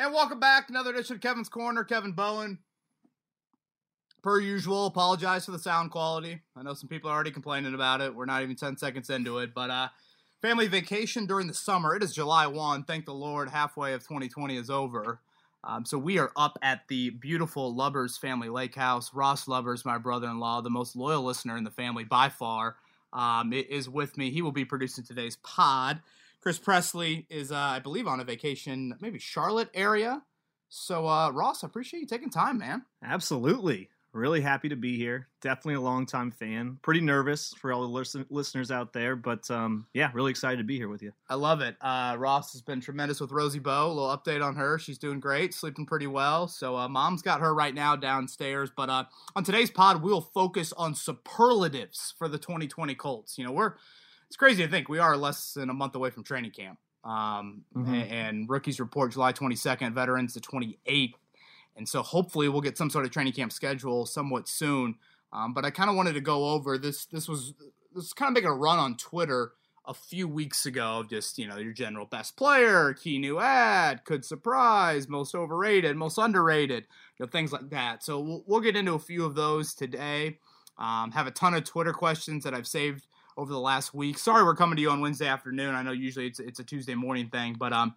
And welcome back. to Another edition of Kevin's Corner. Kevin Bowen. Per usual, apologize for the sound quality. I know some people are already complaining about it. We're not even 10 seconds into it. But uh, family vacation during the summer. It is July 1. Thank the Lord, halfway of 2020 is over. Um, so we are up at the beautiful Lubbers family lake house. Ross Lubbers, my brother-in-law, the most loyal listener in the family by far, um, is with me. He will be producing today's pod. Chris Presley is, uh, I believe, on a vacation, maybe Charlotte area. So, uh, Ross, I appreciate you taking time, man. Absolutely. Really happy to be here. Definitely a longtime fan. Pretty nervous for all the listen- listeners out there, but um, yeah, really excited to be here with you. I love it. Uh, Ross has been tremendous with Rosie Bowe. A little update on her. She's doing great, sleeping pretty well. So, uh, mom's got her right now downstairs. But uh, on today's pod, we'll focus on superlatives for the 2020 Colts. You know, we're it's crazy to think we are less than a month away from training camp. Um, Mhm. and, and rookies report July 22nd, veterans the 28th. And so hopefully we'll get some sort of training camp schedule somewhat soon. Um, but I kind of wanted to go over this. This was this kind of making a run on Twitter a few weeks ago of just you know your general best player, key new ad, could surprise, most overrated, most underrated, you know things like that. So we'll, we'll get into a few of those today. Um, have a ton of Twitter questions that I've saved over the last week. Sorry, we're coming to you on Wednesday afternoon. I know usually it's it's a Tuesday morning thing, but um,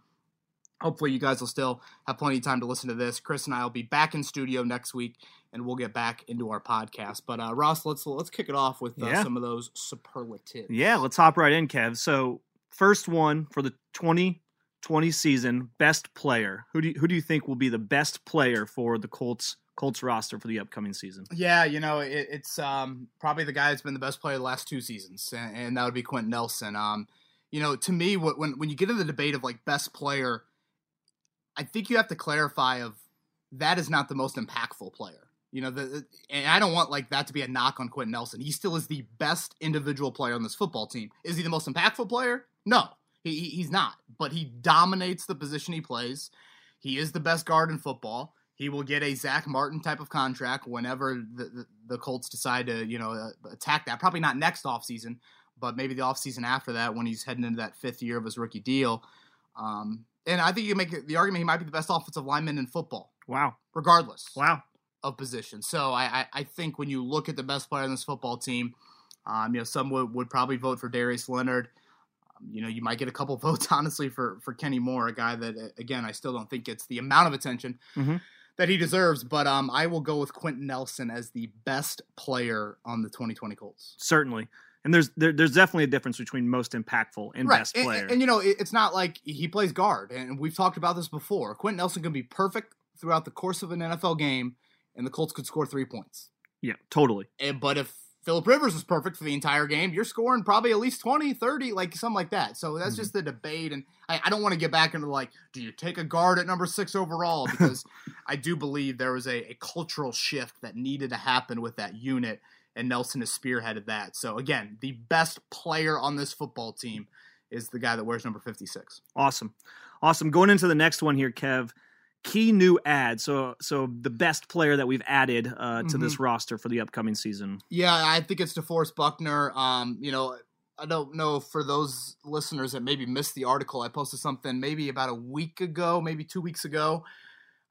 hopefully you guys will still have plenty of time to listen to this. Chris and I will be back in studio next week, and we'll get back into our podcast. But uh, Ross, let's let's kick it off with uh, Yeah. some of those superlatives. Yeah, let's hop right in, Kev. So, first one for the 2020 season, best player. Who do you, who do you think will be the best player for the Colts Colts roster for the upcoming season? Yeah, you know, it, it's um, probably the guy that's been the best player the last two seasons, and, and that would be Quenton Nelson. Um, you know, to me, when when you get into the debate of like best player, I think you have to clarify of that is not the most impactful player. You know, the, and I don't want like that to be a knock on Quenton Nelson. He still is the best individual player on this football team. Is he the most impactful player? No, he- he's not. But he dominates the position he plays. He is the best guard in football. He will get a Zack Martin type of contract whenever the, the, the Colts decide to, you know, uh, attack that. Probably not next offseason, but maybe the offseason after that when he's heading into that fifth year of his rookie deal. Um, and I think you can make the argument he might be the best offensive lineman in football, Wow, regardless wow. of position. So I, I, I think when you look at the best player on this football team, um, you know, some would, would probably vote for Darius Leonard. Um, you know, you might get a couple votes, honestly, for, for Kenny Moore, a guy that, uh, again, I still don't think gets the amount of attention Mhm. That he deserves. But um, I will go with Quenton Nelson as the best player on the 2020 Colts. Certainly. And there's there, there's definitely a difference between most impactful and best And- player. And, and, you know, it, it's not like he plays guard, and we've talked about this before. Quentin Nelson can be perfect throughout the course of an NFL game, and the Colts could score three points. yeah, totally. And, but if Philip Rivers was perfect for the entire game, you're scoring probably at least 20, 30, like something like that. So that's Mhm. just the debate. And I, I don't want to get back into like, do you take a guard at number six overall? Because I do believe there was a, a cultural shift that needed to happen with that unit, and Nelson has spearheaded that. So again, the best player on this football team is the guy that wears number 56. Awesome. Awesome. Going into the next one here, Kev. Key new ad. So so the best player that we've added uh, to this roster for the upcoming season. Yeah, I think it's DeForest Buckner. Um, you know, I don't know for those listeners that maybe missed the article. I posted something maybe about a week ago, maybe two weeks ago,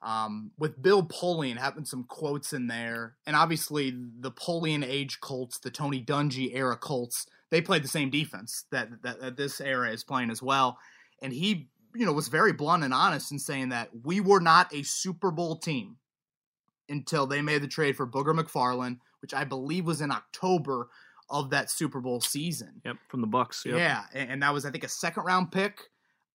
um, with Bill Polian having some quotes in there, and obviously the Polian age Colts, the Tony Dungy era Colts, they played the same defense that, that that this era is playing as well, and he, you know, was very blunt and honest in saying that we were not a Super Bowl team until they made the trade for Booger McFarland, which I believe was in October of that Super Bowl season. Yep, from the Bucks. Yep. Yeah, and, and that was I think a second round pick.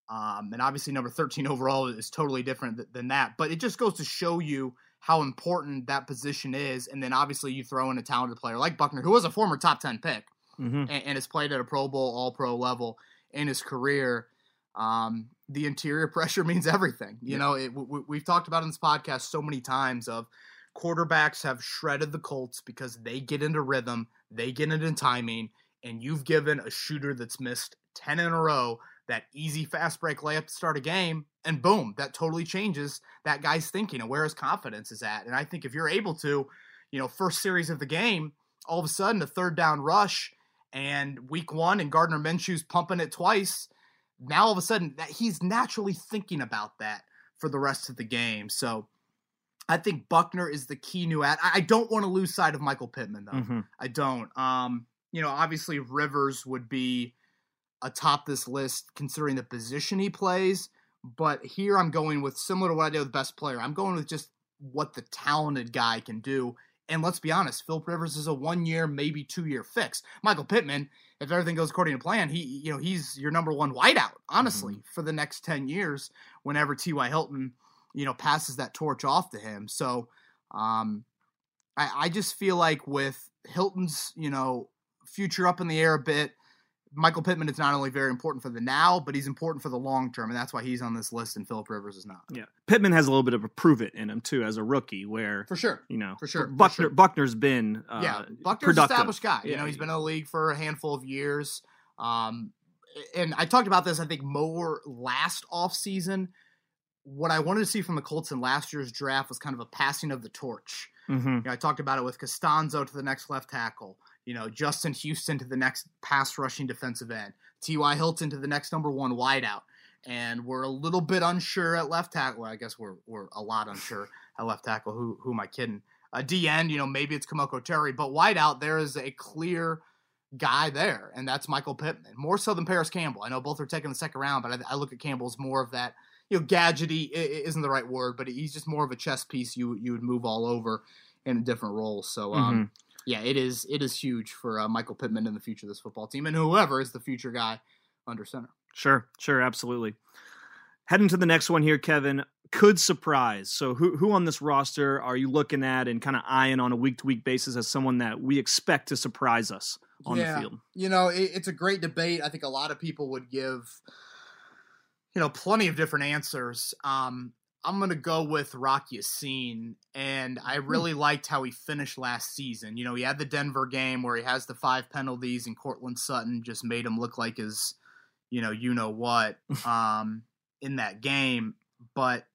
Um, and obviously number 13 overall is totally different th- than that. But it just goes to show you how important that position is. And then obviously you throw in a talented player like Buckner, who was a former top 10 pick hmm and, and has played at a Pro Bowl, All Pro level in his career. Um, the interior pressure means everything. You Yeah. know, it, we, we've talked about in this podcast so many times of quarterbacks have shredded the Colts because they get into rhythm, they get into timing, and you've given a shooter that's missed 10 in a row that easy fast break layup to start a game, and boom, that totally changes that guy's thinking and where his confidence is at. And I think if you're able to, you know, first series of the game, all of a sudden a third down rush and week one and Gardner Minshew's pumping it twice, now all of a sudden that he's naturally thinking about that for the rest of the game. So I think Buckner is the key new ad. I don't want to lose sight of Michael Pittman though. Mm-hmm. I don't. Um, you know, obviously Rivers would be atop this list considering the position he plays. But here I'm going with similar to what I did with best player. I'm going with just what the talented guy can do. And let's be honest, Philip Rivers is a one year, maybe two year fix. Michael Pittman, if everything goes according to plan, he you know he's your number one wideout, honestly, mm-hmm. for the next ten years. Whenever T.Y. Hilton, you know, passes that torch off to him. So, um, I, I just feel like with Hilton's you know future up in the air a bit, Michael Pittman is not only very important for the now, but he's important for the long term, and that's why he's on this list, and Philip Rivers is not. Yeah, Pittman has a little bit of a prove it in him too as a rookie, where for sure, you know, for sure, Buckner for sure. Buckner's been uh, yeah, Buckner's productive. established guy. You know, he's been in the league for a handful of years. Um, and I talked about this, I think, more last off season. What I wanted to see from the Colts in last year's draft was kind of a passing of the torch. Mm-hmm. You know, I talked about it with Castonzo to the next left tackle. You know, Justin Houston to the next pass rushing defensive end. T.Y. Hilton to the next number one wideout. And we're a little bit unsure at left tackle. Well, I guess we're we're a lot unsure at left tackle. Who who am I kidding? A D end, you know, maybe it's Kemoko Turay, but wideout there is a clear guy there, and that's Michael Pittman. More so than Parris Campbell. I know both are taking the second round, but I, I look at Campbell as more of that. You know, gadgety isn't the right word, but he's just more of a chess piece you you would move all over in a different role. So, um, mm-hmm. Yeah, it is it is huge for uh, Michael Pittman in the future of this football team, and whoever is the future guy under center. Sure, sure, absolutely. Heading to the next one here, Kevin could surprise. So, who who on this roster are you looking at and kind of eyeing on a week to week basis as someone that we expect to surprise us on yeah, the field? You know, it, it's a great debate. I think a lot of people would give, you know, plenty of different answers. Um, I'm gonna go with Rock Ya-Sin, and I really hmm. liked how he finished last season. You know, he had the Denver game where he has the five penalties, and Courtland Sutton just made him look like his, you know, you know what, um, in that game. But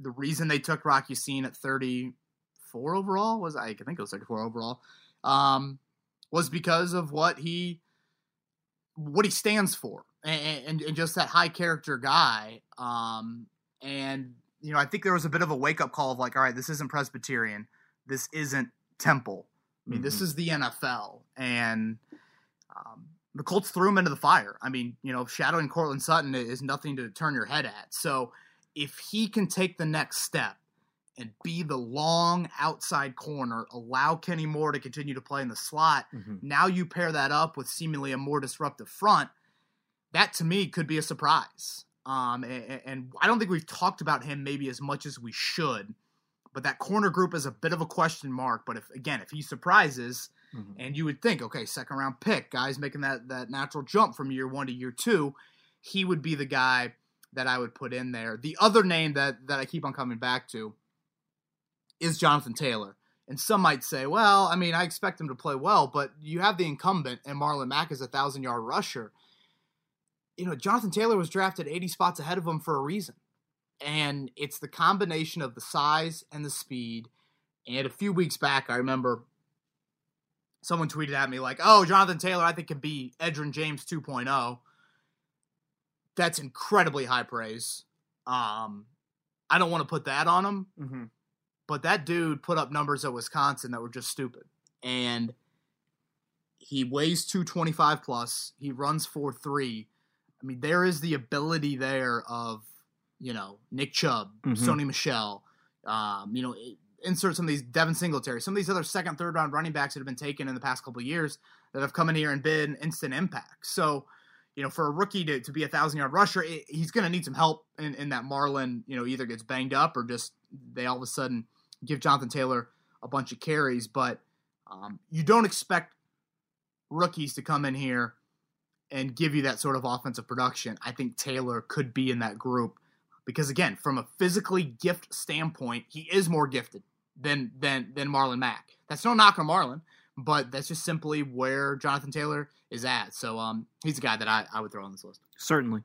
the reason they took Rock Ya-Sin at 34 overall was I think it was 34 overall, um, was because of what he what he stands for, and, and, and just that high character guy. Um, and you know, I think there was a bit of a wake up call of like, all right, this isn't Presbyterian, this isn't Temple. I mean, mm-hmm. this is the NFL, and um, the Colts threw him into the fire. I mean, you know, shadowing Courtland Sutton is nothing to turn your head at. So if he can take the next step and be the long outside corner, allow Kenny Moore to continue to play in the slot, mm-hmm. now you pair that up with seemingly a more disruptive front. That to me could be a surprise. Um, and, and, I don't think we've talked about him maybe as much as we should. But that corner group is a bit of a question mark. But if again, if he surprises, mm-hmm. and you would think, okay, second round pick, guys making that that natural jump from year one to year two, he would be the guy that I would put in there. The other name that that I keep on coming back to is Jonathan Taylor. And some might say, well, I mean, I expect him to play well, but you have the incumbent, and Marlon Mack is a thousand yard rusher you know, Jonathan Taylor was drafted 80 spots ahead of him for a reason. And it's the combination of the size and the speed. And a few weeks back, I remember someone tweeted at me like, "Oh, Jonathan Taylor, I think can be Edgerrin James 2.0." That's incredibly high praise. Um, I don't want to put that on him, mm-hmm. but that dude put up numbers at Wisconsin that were just stupid. And he weighs 225 plus. He runs 4.3 I mean, there is the ability there of, you know, Nick Chubb, mm-hmm. Sony Michel, um, you know, insert some of these Devin Singletary, some of these other second, third round running backs that have been taken in the past couple of years that have come in here and been instant impact. So, you know, for a rookie to, to be a thousand yard rusher, it, he's going to need some help in, in that Marlon, you know, either gets banged up or just they all of a sudden give Jonathan Taylor a bunch of carries. But um, you don't expect rookies to come in here and give you that sort of offensive production, I think Taylor could be in that group because again, from a physically gift standpoint, he is more gifted than than than Marlon Mack. That's no knock on Marlon, but that's just simply where Jonathan Taylor is at. So um, he's a guy that I, I would throw on this list. Certainly.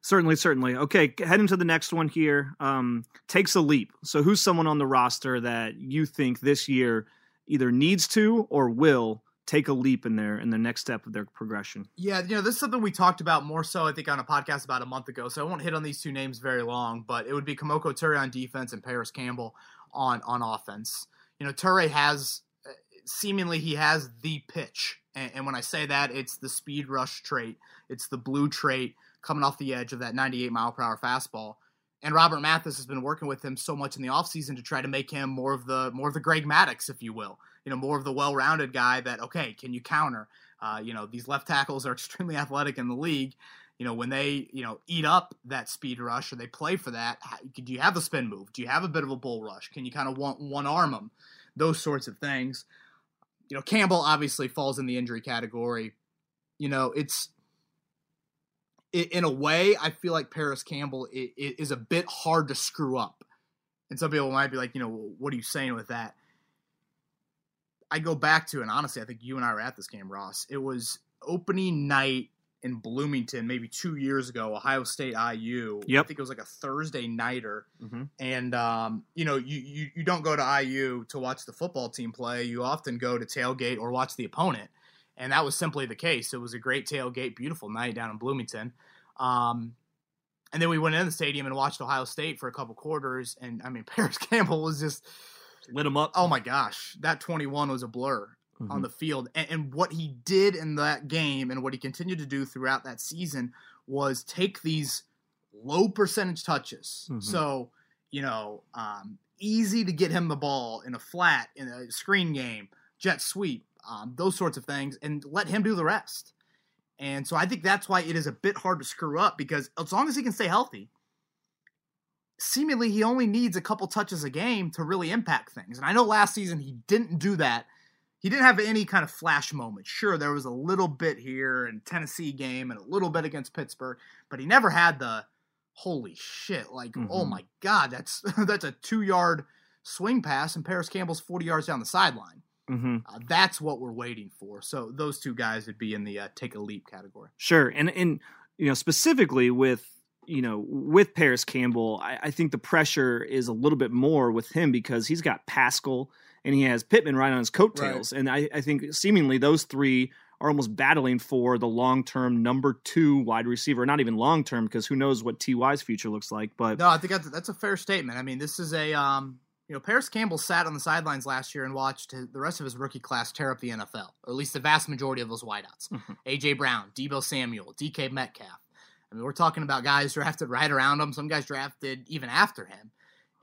Certainly, certainly. Okay, heading to the next one here. Um, takes a leap. So, who's someone on the roster that you think this year either needs to or will take a leap in their in their next step of their progression. Yeah, you know, this is something we talked about more so, I think, on a podcast about a month ago. So I won't hit on these two names very long, but it would be Kemoko Turay on defense and Parris Campbell on on offense. You know, Turay has uh, seemingly he has the pitch, and, and when I say that, it's the speed rush trait, it's the blue trait coming off the edge of that 98 mile per hour fastball. And Robert Mathis has been working with him so much in the offseason to try to make him more of the more of the Greg Maddux, if you will. You know, more of the well-rounded guy that okay, can you counter? Uh, you know, these left tackles are extremely athletic in the league. You know, when they you know eat up that speed rush or they play for that, do you have a spin move? Do you have a bit of a bull rush? Can you kind of want one arm them? Those sorts of things. You know, Campbell obviously falls in the injury category. You know, it's in a way, I feel like Parris Campbell is a bit hard to screw up. And some people might be like, you know, what are you saying with that? I go back to, and honestly, I think you and I were at this game, Ross. It was opening night in Bloomington, maybe two years ago, Ohio State IU. Yep. I think it was like a Thursday nighter. Mm-hmm. And, um, you know, you, you, you don't go to IU to watch the football team play. You often go to tailgate or watch the opponent and that was simply the case. It was a great tailgate, beautiful night down in Bloomington. Um, and then we went in the stadium and watched Ohio State for a couple quarters, and I mean Parris Campbell was just lit him up. Oh my gosh, that 21 was a blur mm-hmm. on the field, and, and what he did in that game and what he continued to do throughout that season was take these low percentage touches. Mm-hmm. So you know, um, easy to get him the ball in a flat in a screen game, jet sweep, um, those sorts of things, and let him do the rest. And so I think that's why it is a bit hard to screw up because as long as he can stay healthy, seemingly he only needs a couple touches a game to really impact things. And I know last season he didn't do that. He didn't have any kind of flash moment. Sure, there was a little bit here in Tennessee game and a little bit against Pittsburgh, but he never had the holy shit, like, oh mm-hmm. oh my god, that's that's a 2-yard swing pass and Parris Campbell's 40 yards down the sideline. Mm-hmm. Uh, that's what we're waiting for. So those two guys would be in the uh, take a leap category. Sure, and and you know specifically with you know with Parris Campbell, I, I think the pressure is a little bit more with him because he's got Pascal and he has Pittman right on his coattails, right. and I, I think seemingly those three are almost battling for the long term number two wide receiver. Not even long term because who knows what Ty's future looks like. But no, I think that's, that's a fair statement. I mean, this is a um, you know, Parris Campbell sat on the sidelines last year and watched the rest of his rookie class tear up the NFL, or at least the vast majority of those wideouts. Mm-hmm. A.J. Brown, Deebo Samuel, DK Metcalf. I mean, we're talking about guys drafted right around him, some guys drafted even after him.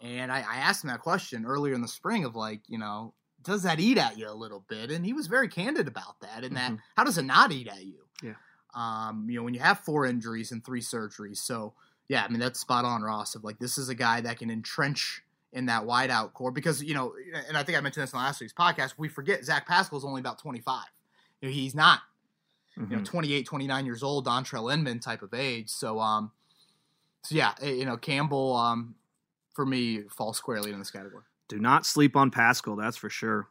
And I, I asked him that question earlier in the spring of like, you know, does that eat at you a little bit? And he was very candid about that. And mm-hmm. that, how does it not eat at you? Yeah. Um, you know, when you have four injuries and three surgeries. So, yeah, I mean, that's spot on, Ross, of like, this is a guy that can entrench in that wideout core because you know, and I think I mentioned this in last week's podcast. We forget Zach Pascal is only about 25. You know, he's not mm-hmm. you know mm-hmm. 28, 29 years old, Dontrelle Inman type of age. So um, so yeah, eh, you know, Campbell um, for me falls squarely in this category. Do not sleep on Pascal, that's for sure.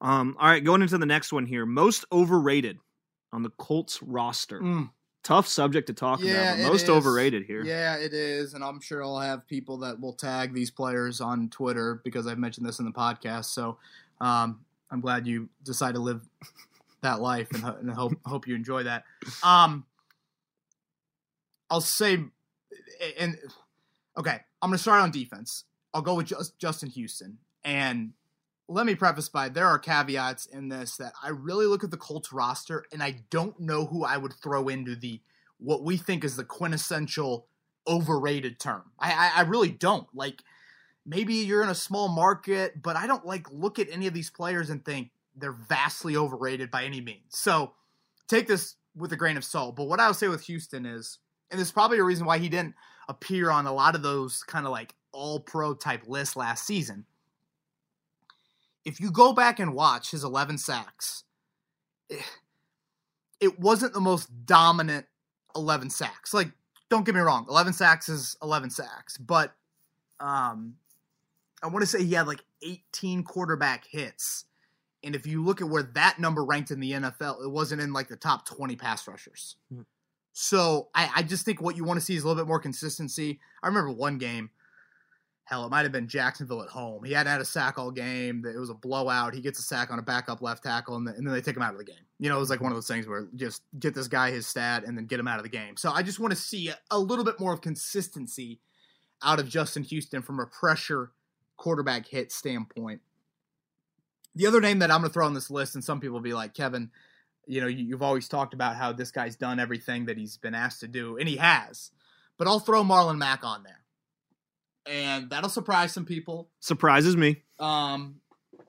Um, all right, going into the next one here, most overrated on the Colts roster. Mm tough subject to talk yeah, about. most overrated here. Yeah, it is, and I'm sure I'll have people that will tag these players on Twitter because I've mentioned this in the podcast. So um, I'm glad you decide to live that life, and, and hope hope you enjoy that. Um, I'll say, and okay, I'm going to start on defense. I'll go with just Justin Houston, and let me preface by there are caveats in this that I really look at the Colts roster and I don't know who I would throw into the what we think is the quintessential overrated term. I, I, I really don't. Like maybe you're in a small market, but I don't like look at any of these players and think they're vastly overrated by any means. So take this with a grain of salt. But what I would say with Houston is, and there's probably a reason why he didn't appear on a lot of those kind of like all pro type lists last season if you go back and watch his 11 sacks, it wasn't the most dominant 11 sacks. Like, don't get me wrong, 11 sacks is 11 sacks, but um, I want to say he had like 18 quarterback hits. And if you look at where that number ranked in the NFL, it wasn't in like the top 20 pass rushers. Mm. So I, I just think what you want to see is a little bit more consistency. I remember one game hell, it might have been Jacksonville at home. He hadn't had a sack all game. It was a blowout. He gets a sack on a backup left tackle, and, then they take him out of the game. You know, it was like one of those things where just get this guy his stat and then get him out of the game. So I just want to see a little bit more of consistency out of Justin Houston from a pressure quarterback hit standpoint. The other name that I'm going to throw on this list, and some people will be like, Kevin, you know, you've always talked about how this guy's done everything that he's been asked to do, and he has. But I'll throw Marlon Mack on there and that'll surprise some people. Surprises me. Um,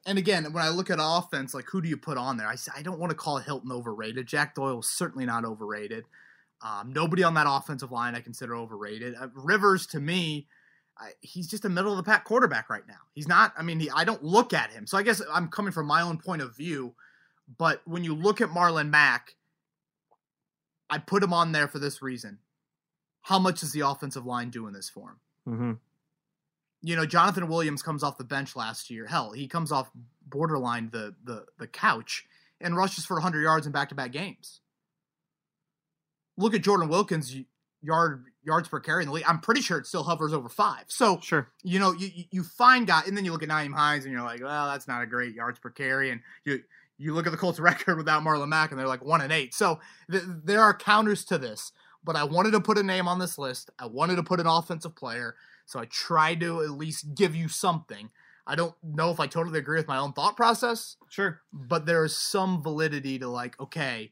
and again, when I look at offense, like who do you put on there? I I don't want to call Hilton overrated. Jack Doyle is certainly not overrated. Um, nobody on that offensive line I consider overrated. Uh, Rivers to me, I, he's just a middle of the pack quarterback right now. He's not. I mean, he, I don't look at him, so I guess I'm coming from my own point of view. But when you look at Marlon Mack, I put him on there for this reason. How much is the offensive line doing this for him? Mm-hmm you know, Jonathan Williams comes off the bench last year. Hell, he comes off borderline the the the couch and rushes for 100 yards in back-to-back games. Look at Jordan Wilkins yard yards per carry in the league. I'm pretty sure it still hovers over five. So sure, you know, you you find guy, and then you look at Nyheim Hines, and you're like, well, that's not a great yards per carry, and you you look at the Colts record without Marlon Mack, and they're like one and eight. So th- there are counters to this, but I wanted to put a name on this list. I wanted to put an offensive player so I tried to at least give you something. I don't know if I totally agree with my own thought process. Sure. But there is some validity to like, okay,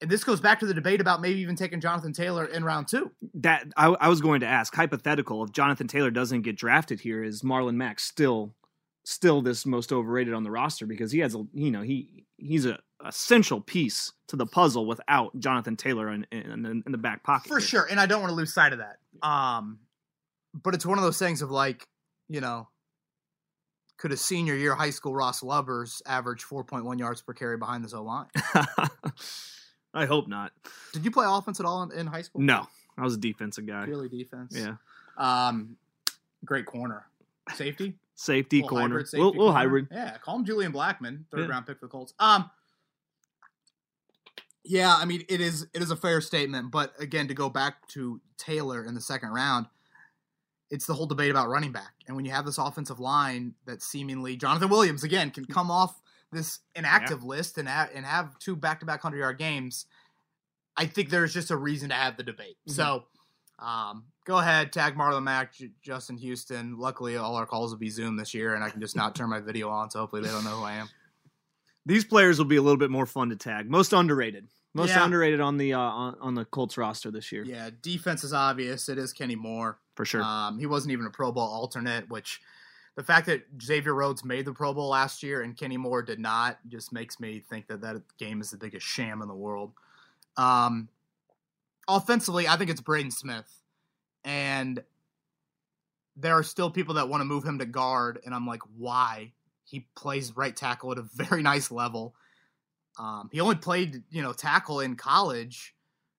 and this goes back to the debate about maybe even taking Jonathan Taylor in round two. That I, I was going to ask, hypothetical, if Jonathan Taylor doesn't get drafted here, is Marlon Mack still still this most overrated on the roster because he has a you know he he's a essential piece to the puzzle without Jonathan Taylor in, in, in the back pocket for here. sure, and I don't want to lose sight of that. Um, but it's one of those things of like, you know, could a senior year high school Ross Lubbers average 4.1 yards per carry behind this O line? I hope not. Did you play offense at all in, in, high school? No, I was a defensive guy. Purely defense. Yeah. Um, great corner, safety, safety corner, hybrid, safety little, little hybrid. Yeah, call him Julian Blackmon, third yeah. round pick for the Colts. Um, yeah, I mean it is it is a fair statement, but again, to go back to Taylor in the second round, it's the whole debate about running back. And when you have this offensive line that seemingly Jonathan Williams again can come off this inactive yeah. list and have, and have two back to back hundred yard games, I think there's just a reason to have the debate. Mm-hmm. So um, go ahead, tag Marlon Mack, J- Justin Houston. Luckily, all our calls will be Zoom this year, and I can just not turn my video on, so hopefully they don't know who I am. These players will be a little bit more fun to tag. Most underrated. Most yeah. underrated on the uh, on, on the Colts roster this year. Yeah, defense is obvious. It is Kenny Moore for sure. Um, he wasn't even a Pro Bowl alternate, which the fact that Xavier Rhodes made the Pro Bowl last year and Kenny Moore did not just makes me think that that game is the biggest sham in the world. Um, offensively, I think it's Braden Smith, and there are still people that want to move him to guard, and I'm like, why? He plays right tackle at a very nice level. Um, he only played, you know, tackle in college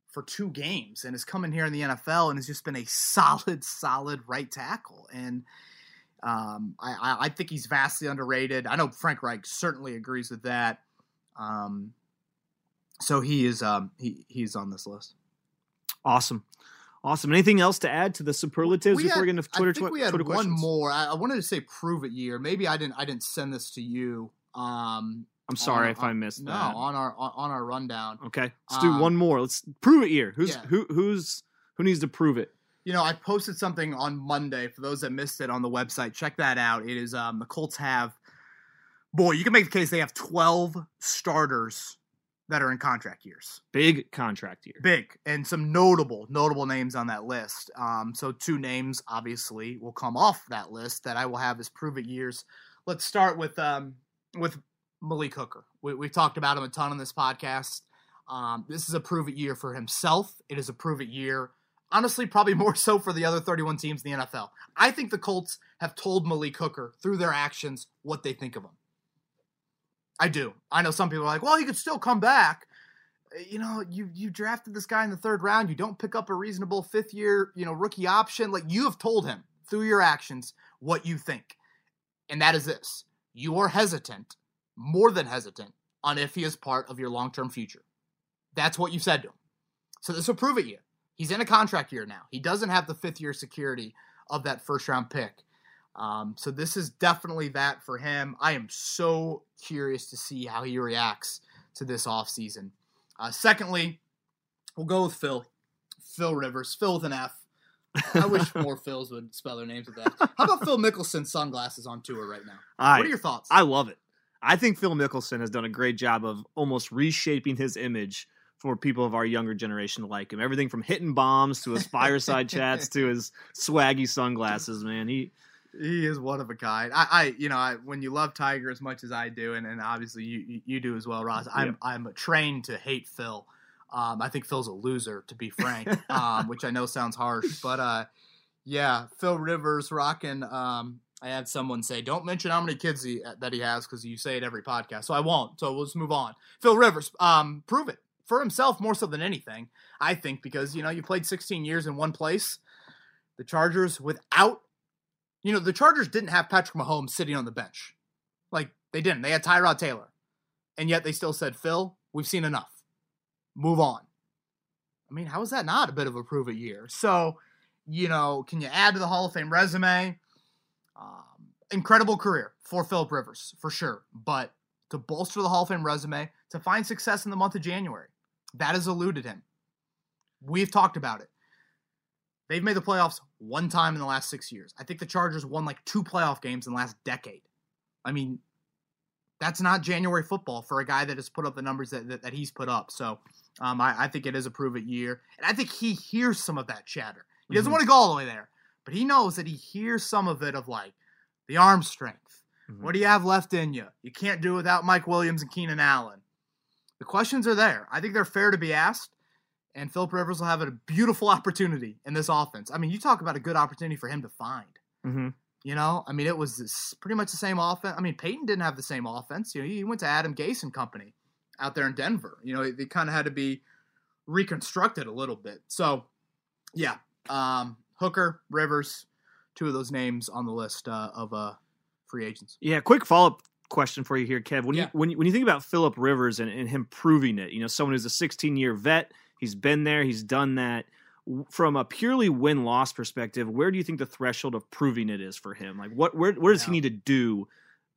for two games and has come in here in the NFL and has just been a solid, solid right tackle. And um, I, I, think he's vastly underrated. I know Frank Reich certainly agrees with that. Um, so he is um, he he's on this list. Awesome. Awesome. Anything else to add to the superlatives we before we get into Twitter? I think we had Twitter one questions? more. I, I, wanted to say prove it year. Maybe I didn't. I didn't send this to you. Um, I'm sorry on, if I missed no, that. No, on our on our rundown. Okay, let's um, do one more. Let's prove it here. Who's yeah. who? Who's who needs to prove it? You know, I posted something on Monday for those that missed it on the website. Check that out. It is um the Colts have, boy, you can make the case they have 12 starters that are in contract years. Big contract year. Big and some notable notable names on that list. Um, so two names obviously will come off that list that I will have as prove it years. Let's start with um with Malik Hooker. We, have talked about him a ton on this podcast. Um, this is a prove it year for himself. It is a prove it year, honestly, probably more so for the other 31 teams in the NFL. I think the Colts have told Malik Hooker through their actions what they think of him. I do. I know some people are like, well, he could still come back. Uh, you know, you you drafted this guy in the third round. You don't pick up a reasonable fifth year, you know, rookie option. Like you have told him through your actions what you think, and that is this: you are hesitant more than hesitant on if he is part of your long term future. That's what you said to him. So this will prove it you. He's in a contract year now. He doesn't have the fifth year security of that first round pick. Um, so this is definitely that for him. I am so curious to see how he reacts to this offseason. Uh, secondly, we'll go with Phil. Phil Rivers. Phil with an F. I wish more Phils would spell their names with that. How about Phil Mickelson's sunglasses on tour right now? I, what are your thoughts? I love it. I think Phil Mickelson has done a great job of almost reshaping his image for people of our younger generation to like him. Everything from hitting bombs to his fireside chats to his swaggy sunglasses, man. He he is one of a kind. I, I you know, I, when you love Tiger as much as I do, and, and obviously you you do as well, Ross. I'm Yep. I'm trained to hate Phil. Um, I think Phil's a loser, to be frank, um, which I know sounds harsh, but uh, yeah, Phil Rivers rocking. Um, I had someone say, "Don't mention how many kids he, that he has because you say it every podcast." So I won't. So let's move on. Phil Rivers, um, prove it for himself more so than anything. I think because you know you played 16 years in one place. The Chargers without, you know, the Chargers didn't have Patrick Mahomes sitting on the bench, like they didn't. They had Tyrod Taylor, and yet they still said, "Phil, we've seen enough. Move on." I mean, how is that not a bit of a prove it year? So, you know, can you add to the Hall of Fame resume? Um, incredible career for Philip Rivers, for sure. But to bolster the Hall of Fame resume, to find success in the month of January, that has eluded him. We've talked about it. They've made the playoffs one time in the last six years. I think the Chargers won like two playoff games in the last decade. I mean, that's not January football for a guy that has put up the numbers that, that, that he's put up. So um, I, I think it is a prove it year. And I think he hears some of that chatter. He doesn't Mhm. want to go all the way there, but he knows that he hears some of it of like the arm strength. Mhm. What do you have left in you? You can't do it without Mike Williams and Keenan Allen. The questions are there. I think they're fair to be asked. And Philip Rivers will have a beautiful opportunity in this offense. I mean, you talk about a good opportunity for him to find. Mhm. You know, I mean, it was this, pretty much the same offense. I mean, Peyton didn't have the same offense. You know, he went to Adam Gase and company out there in Denver. You know, they kind of had to be reconstructed a little bit. So, yeah, um, Hooker, Rivers, two of those names on the list uh, of uh, free agents. Yeah, quick follow up question for you here, Kev. When Yeah. you when you, when you think about Philip Rivers and, and him proving it, you know, someone who's a 16 year vet, he's been there, he's done that. From a purely win loss perspective, where do you think the threshold of proving it is for him? Like, what where where does he need to do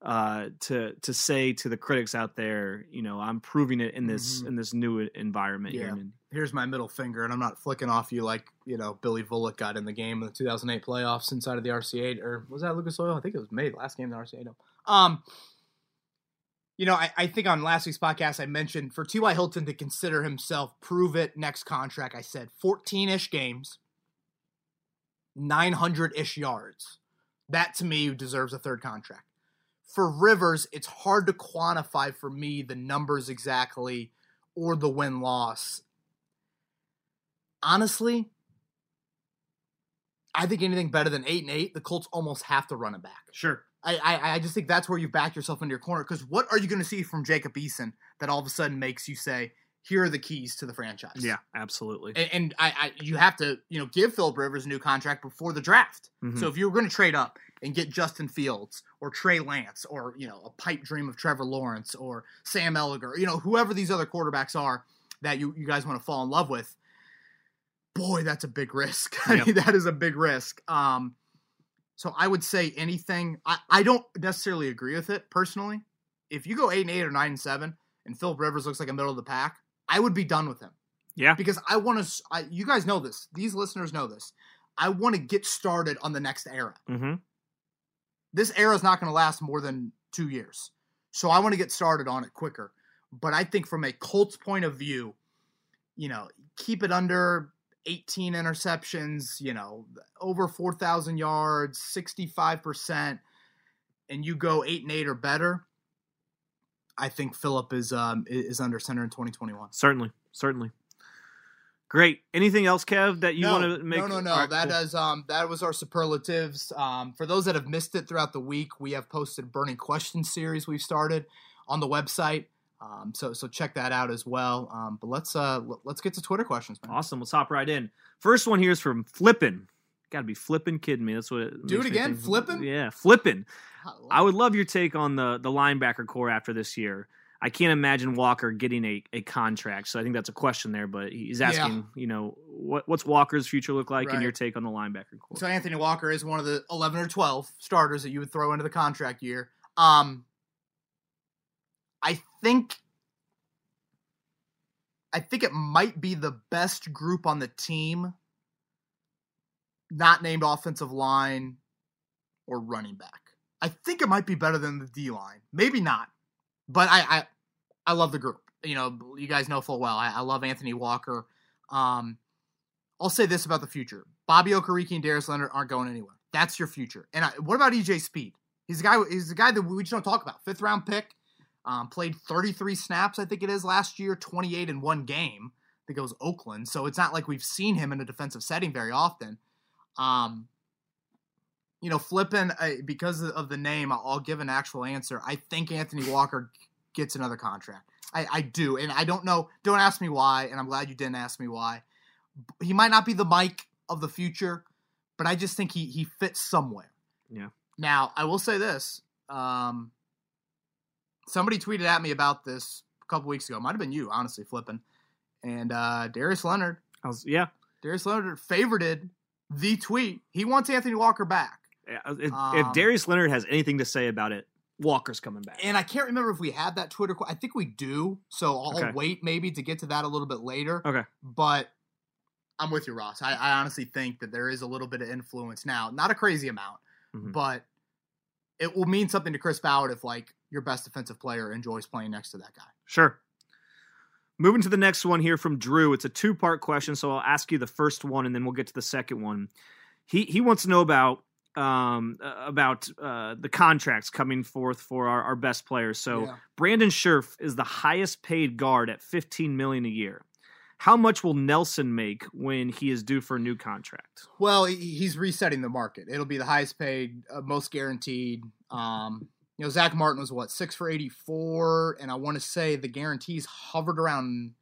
uh, to to say to the critics out there, you know, I'm proving it in this Mhm. in this new environment? Yeah. in- Here's my middle finger, and I'm not flicking off you like you know Billy Volek got in the game in the 2008 playoffs inside of the RCA, or was that Lucas Oil? I think it was May last game in the RCA. No. Um, you know, I, I think on last week's podcast I mentioned for T.Y. Hilton to consider himself prove it next contract. I said 14 ish games, 900 ish yards. That to me deserves a third contract. For Rivers, it's hard to quantify for me the numbers exactly or the win loss. Honestly, I think anything better than eight and eight, the Colts almost have to run it back. Sure. I, I, I just think that's where you back yourself into your corner. Because what are you going to see from Jacob Eason that all of a sudden makes you say, "Here are the keys to the franchise"? Yeah, absolutely. and, and I, I, you have to, you know, give Philip Rivers a new contract before the draft. Mhm. So if you were going to trade up and get Justin Fields or Trey Lance or you know a pipe dream of Trevor Lawrence or Sam Ehlinger, you know whoever these other quarterbacks are that you you guys want to fall in love with, boy, that's a big risk. I mean, that is a big risk. Um, so I would say anything. I, I don't necessarily agree with it personally. If you go eight and eight or nine and seven, and Philip Rivers looks like a middle of the pack, I would be done with him yeah. because I want to. You guys know this. These listeners know this. I want to get started on the next era. hmm This era is not going to last more than two years, so I want to get started on it quicker. But I think from a Colts point of view, you know, keep it under 18 interceptions. You know, over 4,000 yards, 65 percent, and you go eight and eight or better. I think Philip is um is under center in 2021. Certainly, certainly. Great. Anything else, Kev, that you no, want to make? No, no, no. Right, That cool. is um that was our superlatives. Um, for those that have missed it throughout the week, we have posted burning questions series we've started on the website. Um, so so check that out as well. Um, but let's uh let's get to Twitter questions, man. Awesome. Let's hop right in. First one here is from Flippin. Got to be flipping kidding me. That's what it Do it again? Flippin'? Yeah, flipping. How- I would love your take on the the linebacker core after this year. I can't imagine Walker getting a, a contract. So I think that's a question there. But he's asking, yeah. you know, what what's Walker's future look like, right. and your take on the linebacker core. So Anthony Walker is one of the eleven or twelve starters that you would throw into the contract year. Um, think I think it might be the best group on the team, not named offensive line or running back. I think it might be better than the D line. Maybe not but I, I, I love the group. You know, you guys know full well. I, I love Anthony Walker. Um, I'll say this about the future: Bobby Okereke and Darius Leonard aren't going anywhere. That's your future. And I, what about EJ Speed? He's a guy. He's the guy that we just don't talk about. Fifth round pick. Um, played 33 snaps, I think it is, last year. 28 in one game. I think it was Oakland. So it's not like we've seen him in a defensive setting very often. Um, you know, flipping uh, because of the name, I'll give an actual answer. I think Anthony Walker gets another contract. I, I do, and I don't know. Don't ask me why, and I'm glad you didn't ask me why. He might not be the Mike of the future, but I just think he he fits somewhere. Yeah. Now I will say this. Um, somebody tweeted at me about this a couple weeks ago. Might have been you, honestly, flipping. And uh, Darius Leonard. I was yeah. Darius Leonard favorited the tweet. He wants Anthony Walker back. If, um, if Darius Leonard has anything to say about it, Walker's coming back. And I can't remember if we had that Twitter. I think we do. So I'll okay. wait maybe to get to that a little bit later. Okay. But I'm with you, Ross. I, I honestly think that there is a little bit of influence now. Not a crazy amount, mm-hmm. but it will mean something to Chris Ballard if like your best defensive player enjoys playing next to that guy. Sure. Moving to the next one here from Drew. It's a two part question, so I'll ask you the first one and then we'll get to the second one. He he wants to know about um, about uh, the contracts coming forth for our, our best players. So yeah. Brandon Scherff is the highest paid guard at 15 million a year. How much will Nelson make when he is due for a new contract? Well, he's resetting the market. It'll be the highest paid, uh, most guaranteed. Um, you know, Zack Martin was what six for 84, and I want to say the guarantees hovered around.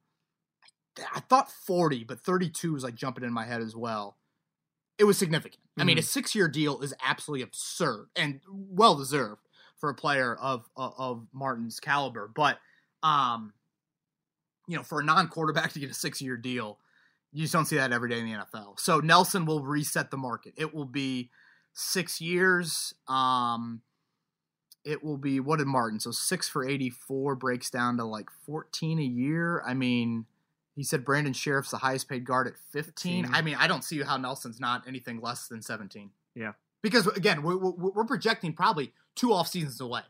I thought 40, but 32 was like jumping in my head as well it was significant. Mm-hmm. I mean, a mm-hmm. six year deal is absolutely absurd and well deserved for a player of, of, of Martin's caliber. But um, you know, for a non quarterback to get a six year deal, you just don't see that every day in the NFL. So Nelson will reset the market. It will be six years. Um, it will be what did Martin? So six for eighty four breaks down to like fourteen a year. I mean, he said Brandon Scherff's the highest paid guard at 15. 15. I mean, I don't see how Nelson's not anything less than 17. Yeah. Because again, we're, we're projecting probably two off seasons away.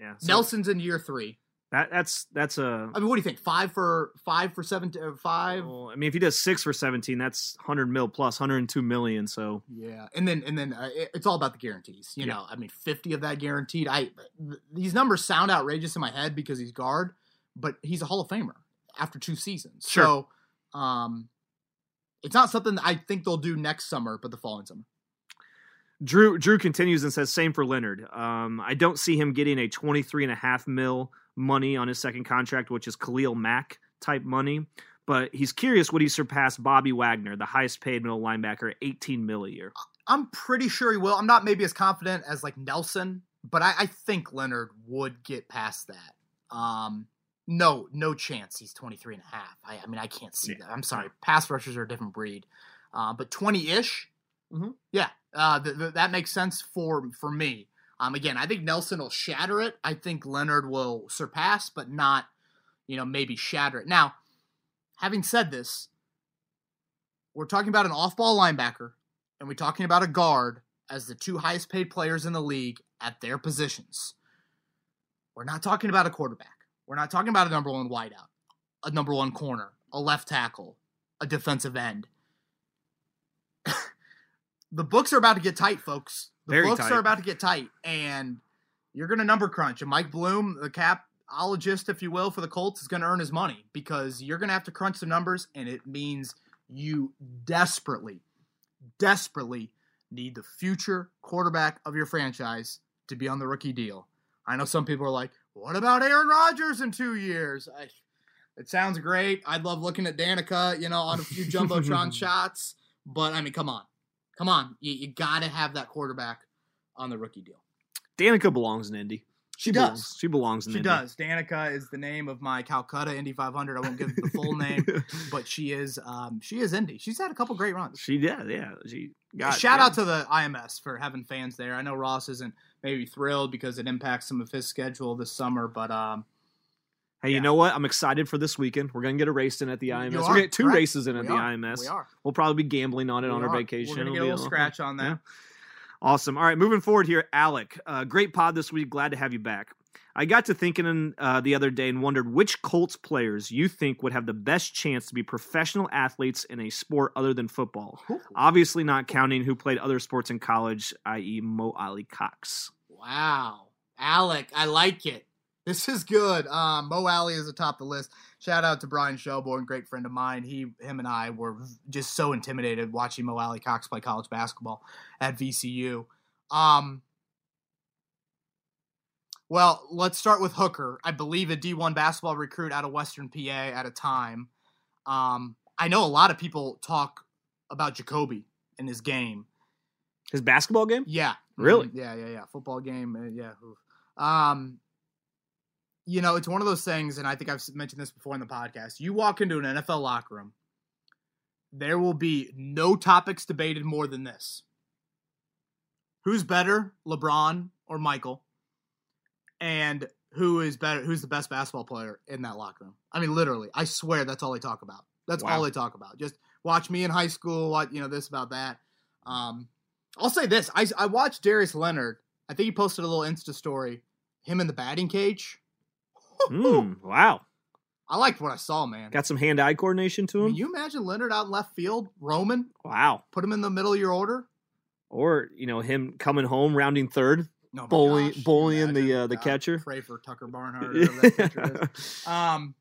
Yeah. So Nelson's in year three. That that's that's a. I mean, what do you think? Five for five for seven uh, five. Well, I mean, if he does six for seventeen, that's hundred mil plus, hundred and two million. So yeah, and then and then uh, it, it's all about the guarantees. You yeah. know, I mean, fifty of that guaranteed. I th- these numbers sound outrageous in my head because he's guard, but he's a Hall of Famer after two seasons. Sure. So, um, it's not something I think they'll do next summer, but the following summer. Drew Drew continues and says same for Leonard. Um, I don't see him getting a 23 and a half mil money on his second contract, which is Khalil Mack type money. But he's curious would he surpass Bobby Wagner, the highest paid middle linebacker, at 18 mil a year? I'm pretty sure he will. I'm not maybe as confident as like Nelson, but I, I think Leonard would get past that. Um, no, no chance he's 23 and a half. I, I mean, I can't see yeah. that. I'm sorry. Pass rushers are a different breed. Uh, but 20 ish, mm-hmm. yeah, uh, th- th- that makes sense for for me. Um, again, I think Nelson will shatter it. I think Leonard will surpass, but not, you know, maybe shatter it. Now, having said this, we're talking about an off ball linebacker, and we're talking about a guard as the two highest paid players in the league at their positions. We're not talking about a quarterback. We're not talking about a number one wideout, a number one corner, a left tackle, a defensive end. the books are about to get tight, folks. The Very books tight. are about to get tight, and you're going to number crunch. And Mike Bluem, the capologist, if you will, for the Colts, is going to earn his money because you're going to have to crunch the numbers, and it means you desperately, desperately need the future quarterback of your franchise to be on the rookie deal. I know some people are like, what about Aaron Rodgers in two years? I, it sounds great. I'd love looking at Danica, you know, on a few jumbotron shots. But I mean, come on, come on, you, you got to have that quarterback on the rookie deal. Danica belongs in Indy. She belongs, does. She belongs in Indy. She Indy. does. Danica is the name of my Calcutta Indy 500. I won't give the full name, but she is um, she is Indy. She's had a couple great runs. she did. Yeah. She got. Shout yeah. out to the IMS for having fans there. I know Ross isn't maybe thrilled because it impacts some of his schedule this summer, but um, Hey, you know what? I'm excited for this weekend. We're gonna get a race in at the IMS. are, We're gonna get two correct. races in at we the are. IMS. We are. We'll probably be gambling on it We on our vacation. We're gonna It'll get a little scratch on that. yeah. Awesome. All right, moving forward here, Alec. Uh, great pod this week. Glad to have you back. I got to thinking uh, the other day and wondered which Colts players you think would have the best chance to be professional athletes in a sport other than football. Obviously, not counting who played other sports in college, i.e., Mo Alie-Cox. Wow. Alec, I like it. This is good. Um, Mo Alie is atop the list. Shout out to Brian Shelbourne, great friend of mine. He, him, and I were just so intimidated watching Mo Alie-Cox play college basketball at VCU. Um, well, let's start with Hooker. I believe a D1 basketball recruit out of Western PA at a time. Um, I know a lot of people talk about Jacoby and his game. His basketball game? Yeah. Really? Mhm. Yeah, yeah, yeah. Football game. Uh, yeah. Um, you know, it's one of those things, and I think I've mentioned this before in the podcast. You walk into an NFL locker room, there will be no topics debated more than this: who's better, LeBron or Michael, and who is better, who's the best basketball player in that locker room. I mean, literally, I swear that's all they talk about. That's all they talk about. Just watch me in high school. What you know, this about that. Um, I'll say this: I I watched Darius Leonard. I think he posted a little Insta story, him in the batting cage. Mm, wow. I liked what I saw, man. Got some hand eye coordination to Can him? you imagine Leonard out in left field, Roman, Wow. put him in the middle of your order? Or, you know, him coming home, rounding third, No, my Bully- gosh, bullying the, uh, the God, catcher. Pray for Tucker Barnhart. Or whatever that. Um,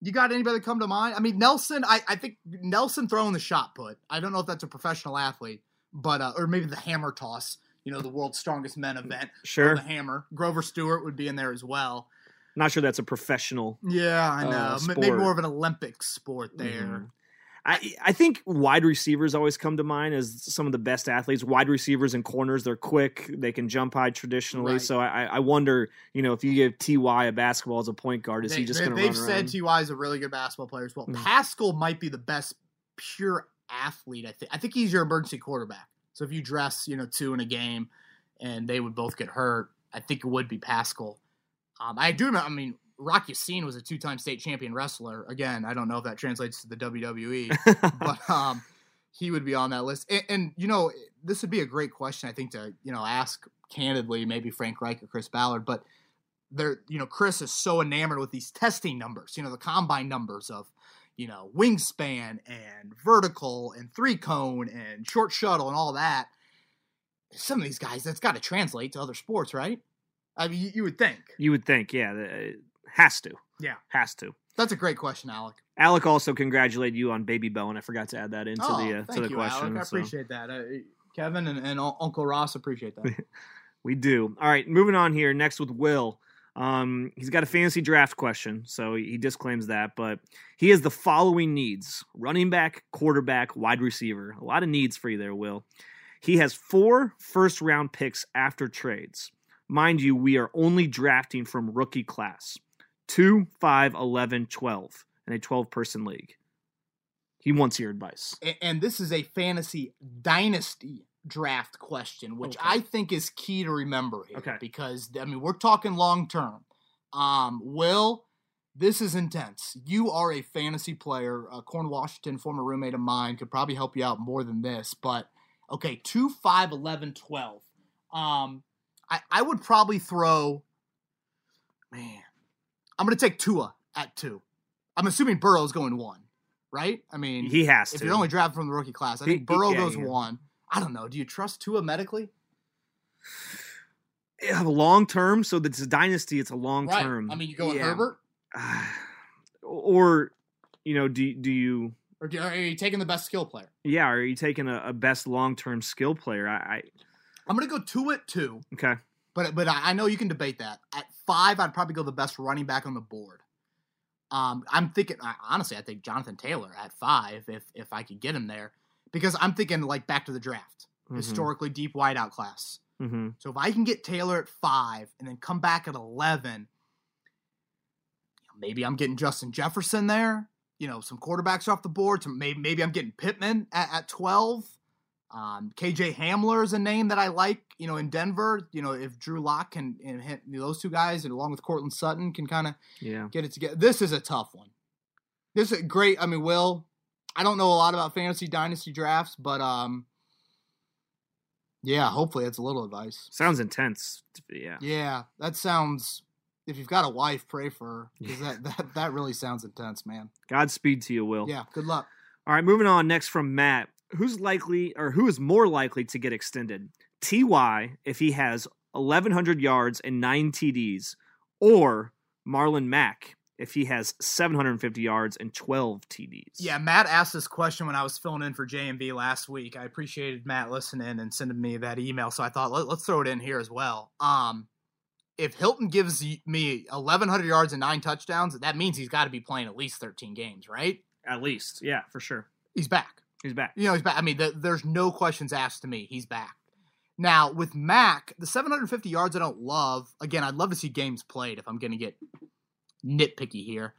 you got anybody come to mind? I mean, Nelson. I, I think Nelson throwing the shot put. I don't know if that's a professional athlete, but uh, or maybe the hammer toss. You know, the world's strongest men event. sure. the hammer. Grover Stewart would be in there as well. Not sure that's a professional. Yeah, I Uh, know. M- Maybe more of an Olympic sport there. Mhm. I, I think wide receivers always come to mind as some of the best athletes. Wide receivers and corners, they're quick. They can jump high traditionally. Right. So I, I wonder, you know, if you give Ty a basketball as a point guard, is they, he just going to They've said? Ty is a really good basketball player as well. Mhm. Pascal might be the best pure athlete. I think. I think he's your emergency quarterback. So if you dress, you know, two in a game, and they would both get hurt, I think it would be Pascal. Um, I do remember. I mean, Rock Ya-Sin was a two-time state champion wrestler. Again, I don't know if that translates to the WWE. but um, he would be on that list. And, and you know, this would be a great question, I think, to you know ask candidly, maybe Frank Reich or Chris Ballard. But they're, you know, Chris is so enamored with these testing numbers, you know, the combine numbers of, you know, wingspan and vertical and three cone and short shuttle and all that. Some of these guys, that's got to translate to other sports, right? I mean, you, would think. you would think, yeah, it has to. Yeah. Has to. That's a great question, Alec. Alec also congratulated you on Baby Bell, and I forgot to add that into oh, the uh, thank to the you, question. Alec. I so appreciate that. Uh, Kevin and, and Uncle Ross appreciate that. we do. All right, moving on here. Next with Will. Um, he's got a fantasy draft question, so he disclaims that, but he has the following needs: running back, quarterback, wide receiver. A lot of needs for you there, Will. He has four first round picks after trades. Mind you, we are only drafting from rookie class 2, 5, 11, 12 in a 12 person league. He wants your advice. And this is a fantasy dynasty draft question, which Okay. I think is key to remember here. Okay. Because I mean, we're talking long term. Um, Will, this is intense. You are a fantasy player. Uh, Corn Washington, former roommate of mine, could probably help you out more than this. But okay, 2, 5, 11, 12. Um, I, I would probably throw, man, I'm going to take Tua at two. I'm assuming Burrow's going one, right? I mean, He has to. if you're only drafted from the rookie class, I He- think Burrow yeah, goes yeah. one. I don't know. Do you trust Tua medically? Yeah, long term, so it's a dynasty. It's a long term. I mean, you go with Yeah. Herbert, or you know, do do you? or do, are you taking the best skill player? Yeah, are you taking a, a best long term skill player? I, I I'm gonna go two at two, okay. But but I, I know you can debate that. At five, I'd probably go the best running back on the board. Um, I'm thinking I- honestly, I think Jonathan Taylor at five, if if I could get him there, because I'm thinking like back to the draft, Mhm. historically deep wideout class. Mm-hmm. So if I can get Taylor at five and then come back at eleven, maybe I'm getting Justin Jefferson there. You know, some quarterbacks off the board. So maybe maybe I'm getting Pittman at, at twelve. Um, KJ Hamler is a name that I like. You know, in Denver. You know, if Drew Lock can and hit, those two guys, and along with Courtland Sutton, can kind of Yeah. get it together. This is a tough one. This is great. I mean, Will, I don't know a lot about fantasy dynasty drafts, but um, yeah, hopefully that's a little advice. Sounds intense. Yeah. Yeah, that sounds. If you've got a wife, pray for her because that, that that really sounds intense, man. Godspeed to you, Will. Yeah, good luck. All right, moving on. Next from Matt. Who's likely or who is more likely to get extended? Ty if he has 1,100 yards and nine TDs, or Marlon Mack if he has 750 yards and 12 TDs. Yeah, Matt asked this question when I was filling in for JMV last week. I appreciated Matt listening and sending me that email, so I thought Let, us throw it in here as well. Um, if Hilton gives me 1,100 yards and nine touchdowns, that means he's got to be playing at least 13 games, right? At least, yeah, for sure. He's back. He's back. You know, he's back. I mean, the, there's no questions asked to me. He's back. Now, with Mack, the 750 yards I don't love. Again, I'd love to see games played if I'm going to get nitpicky here.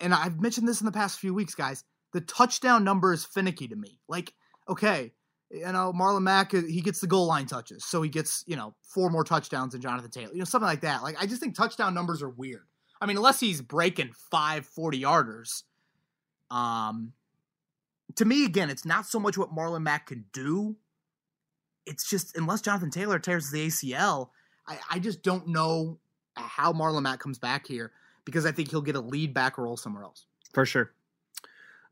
And I've mentioned this in the past few weeks, guys. The touchdown number is finicky to me. Like, okay, you know, Marlon Mack, uh, he gets the goal line touches. So he gets, you know, four more touchdowns than Jonathan Taylor. You know, something like that. Like, I just think touchdown numbers are weird. I mean, unless he's breaking five 40 yarders. Um, to me, again, it's not so much what Marlon Mack can do. It's just unless Jonathan Taylor tears the ACL, I, I just don't know how Marlon Mack comes back here because I think he'll get a lead back role somewhere else. For sure.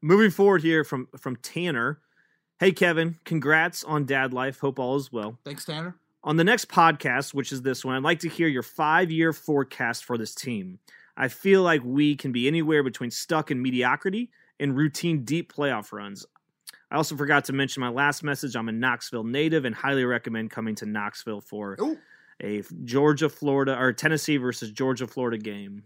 Moving forward here from from Tanner. Hey Kevin, congrats on dad life. Hope all is well. Thanks, Tanner. On the next podcast, which is this one, I'd like to hear your five year forecast for this team. I feel like we can be anywhere between stuck in mediocrity and routine deep playoff runs. I also forgot to mention my last message. I'm a Knoxville native and highly recommend coming to Knoxville for Ooh. a Georgia, Florida, or Tennessee versus Georgia, Florida game,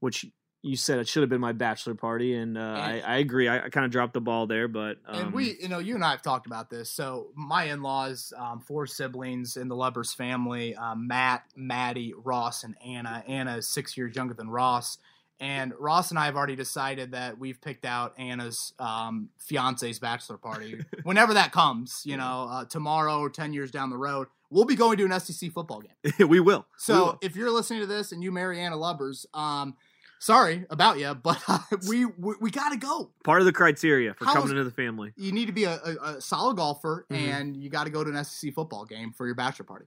which you said it should have been my bachelor party, and, uh, I, I agree. I, I kind of dropped the ball there, but um, and we, you know, you and I have talked about this. So my in-laws, um, four siblings in the Lubbers family: um, Matt, Maddie, Ross, and Anna. Anna is six years younger than Ross. And Ross and I have already decided that we've picked out Anna's um, fiance's bachelor party. Whenever that comes, you know, uh, tomorrow or 10 years down the road, we'll be going to an SEC football game. we will. So We will. if you're listening to this and you marry Anna Lubbers, um, sorry about you, but uh, we, we, we got to go. part of the criteria for How coming is- into the family. You need to be a, a, a solid golfer Mhm. and you got to go to an SEC football game for your bachelor party.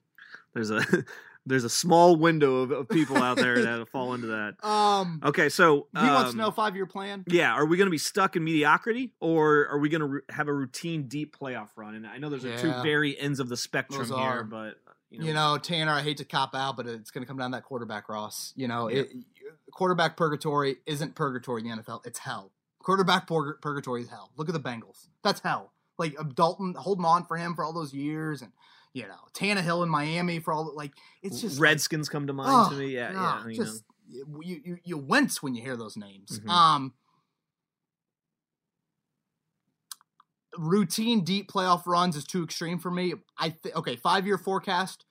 There's a there's a small window of, of people out there that fall into that. Um, Okay, so he wants to um, know five year plan. Yeah, are we going to be stuck in mediocrity, or are we going to ru- have a routine deep playoff run? And I know those are two very ends of the spectrum Those here, are. but you know, You know, Tanner, I hate to cop out, but it's going to come down to that quarterback, Ross. You know, Yeah. it, quarterback purgatory isn't purgatory in the NFL. It's hell. Quarterback purg- purgatory is hell. Look at the Bengals. That's hell. Like Dalton holding on for him for all those years, and you know Tannehill in Miami for all. Like it's just like, Redskins come to mind oh, to me. Yeah, God, yeah. You just you, you you wince when you hear those names. Mhm. Um, routine deep playoff runs is too extreme for me. I think okay, five year forecast.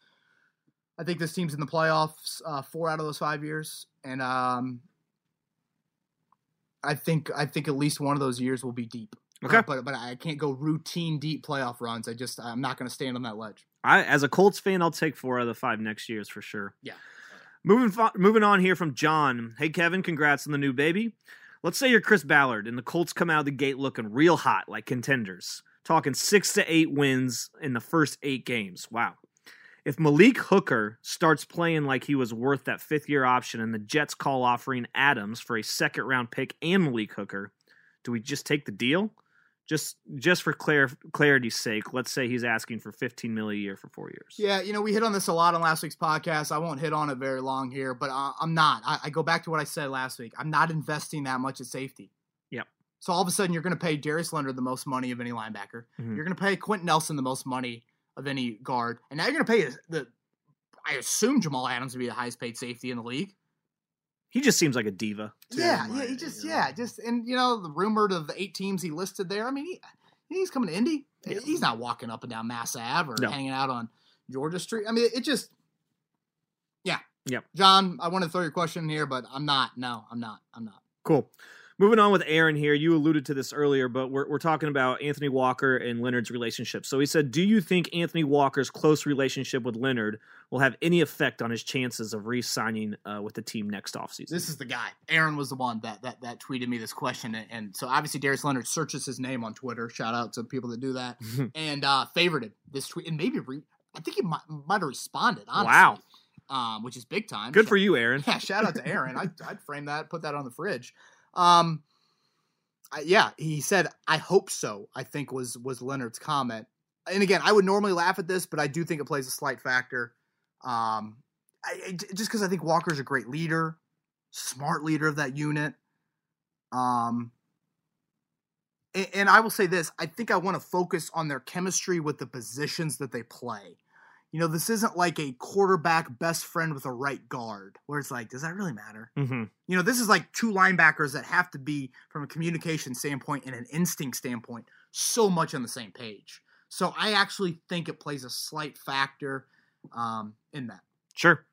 I think this team's in the playoffs uh, four out of those five years, and um, I think I think at least one of those years will be deep. Uh, okay. but but I can't go routine deep playoff runs. I just I'm not going to stand on that ledge. I, as a Colts fan, I'll take four out of the five next years for sure. Yeah. Moving fo- moving on here from John. Hey Kevin, congrats on the new baby. Let's say you're Chris Ballard and the Colts come out of the gate looking real hot, like contenders. Talking six to eight wins in the first eight games. Wow. If Malik Hooker starts playing like he was worth that fifth year option and the Jets call offering Adams for a second round pick and Malik Hooker, do we just take the deal? Just just for clar- clarity's sake, let's say he's asking for 15 mil a year for four years. Yeah, you know, we hit on this a lot on last week's podcast. I won't hit on it very long here, but uh, I'm not. I, I go back to what I said last week. I'm not investing that much at safety. Yep. So all of a sudden, you're going to pay Darius Leonard the most money of any linebacker. Mhm. You're going to pay Quenton Nelson the most money of any guard, and now you're going to pay the. I assume Jamal Adams to be the highest paid safety in the league. He just seems like a diva. too, yeah, in yeah, he just you know. yeah, just and you know the rumored of the eight teams he listed there. I mean, he, he's coming to Indy. Yeah. He's not walking up and down Mass Ave or No. hanging out on Georgia Street. I mean, it just, yeah, yeah. John, I want to throw your question in here, but I'm not. No, I'm not. I'm not. Cool. Moving on with Aaron here, you alluded to this earlier, but we're, we're talking about Anthony Walker and Leonard's relationship. So he said, Do you think Anthony Walker's close relationship with Leonard will have any effect on his chances of re signing uh, with the team next offseason? This is the guy. Aaron was the one that that, that tweeted me this question, and, and so obviously Darius Leonard searches his name on Twitter. Shout out to people that do that, and uh favorited this tweet, and maybe re- I think he might, might have responded. Honestly, Wow. um, which is big time. Good for you, Aaron. Yeah, shout out to Aaron. I'd, I'd frame that, put that on the fridge. Um, yeah, he said, "I hope so." I think was was Leonard's comment. And again, I would normally laugh at this, but I do think it plays a slight factor. Um, I, just because I think Walker's a great leader, smart leader of that unit. Um, and, and I will say this: I think I want to focus on their chemistry with the positions that they play. You know, this isn't like a quarterback best friend with a right guard, where it's like, does that really matter? hmm You know, this is like two linebackers that have to be, from a communication standpoint and an instinct standpoint, so much on the same page. So I actually think it plays a slight factor um, in that. Sure.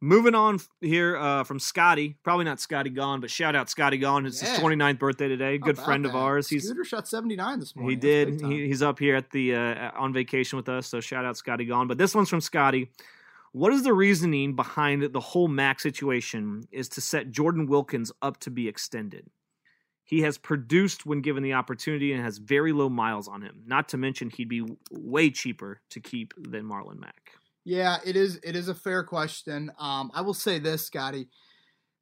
Moving on here uh, from Scotty, probably not Scotty Gone, but shout out Scotty Gone. It's Yeah. his 29th birthday today. Good friend of that? ours. He's Scooter shot 79 this morning. He did. He, he's up here at the uh, on vacation with us. So shout out Scotty Gone. But this one's from Scotty. What is the reasoning behind the whole Mack situation? Is to set Jordan Wilkins up to be extended. He has produced when given the opportunity and has very low miles on him. Not to mention he'd be way cheaper to keep than Marlon Mack. Yeah, it is. It is a fair question. Um, I will say this, Scotty.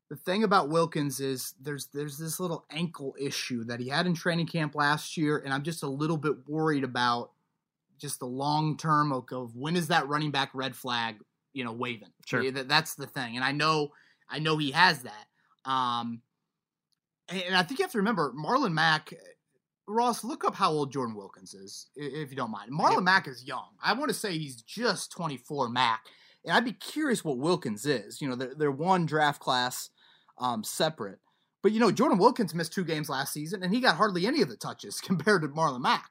The thing about Wilkins is there's there's this little ankle issue that he had in training camp last year, and I'm just a little bit worried about just the long term of, of when is that running back red flag, you know, waving. Sure. That, that's the thing, and I know I know he has that. Um, and, and I think you have to remember Marlon Mack. Ross, look up how old Jordan Wilkins is, if you don't mind. Marlon Yep. Mack is young. I want to say he's just 24 Mack. And I'd be curious what Wilkins is. You know, they're, they're one draft class um, separate. But, you know, Jordan Wilkins missed two games last season, and he got hardly any of the touches compared to Marlon Mack.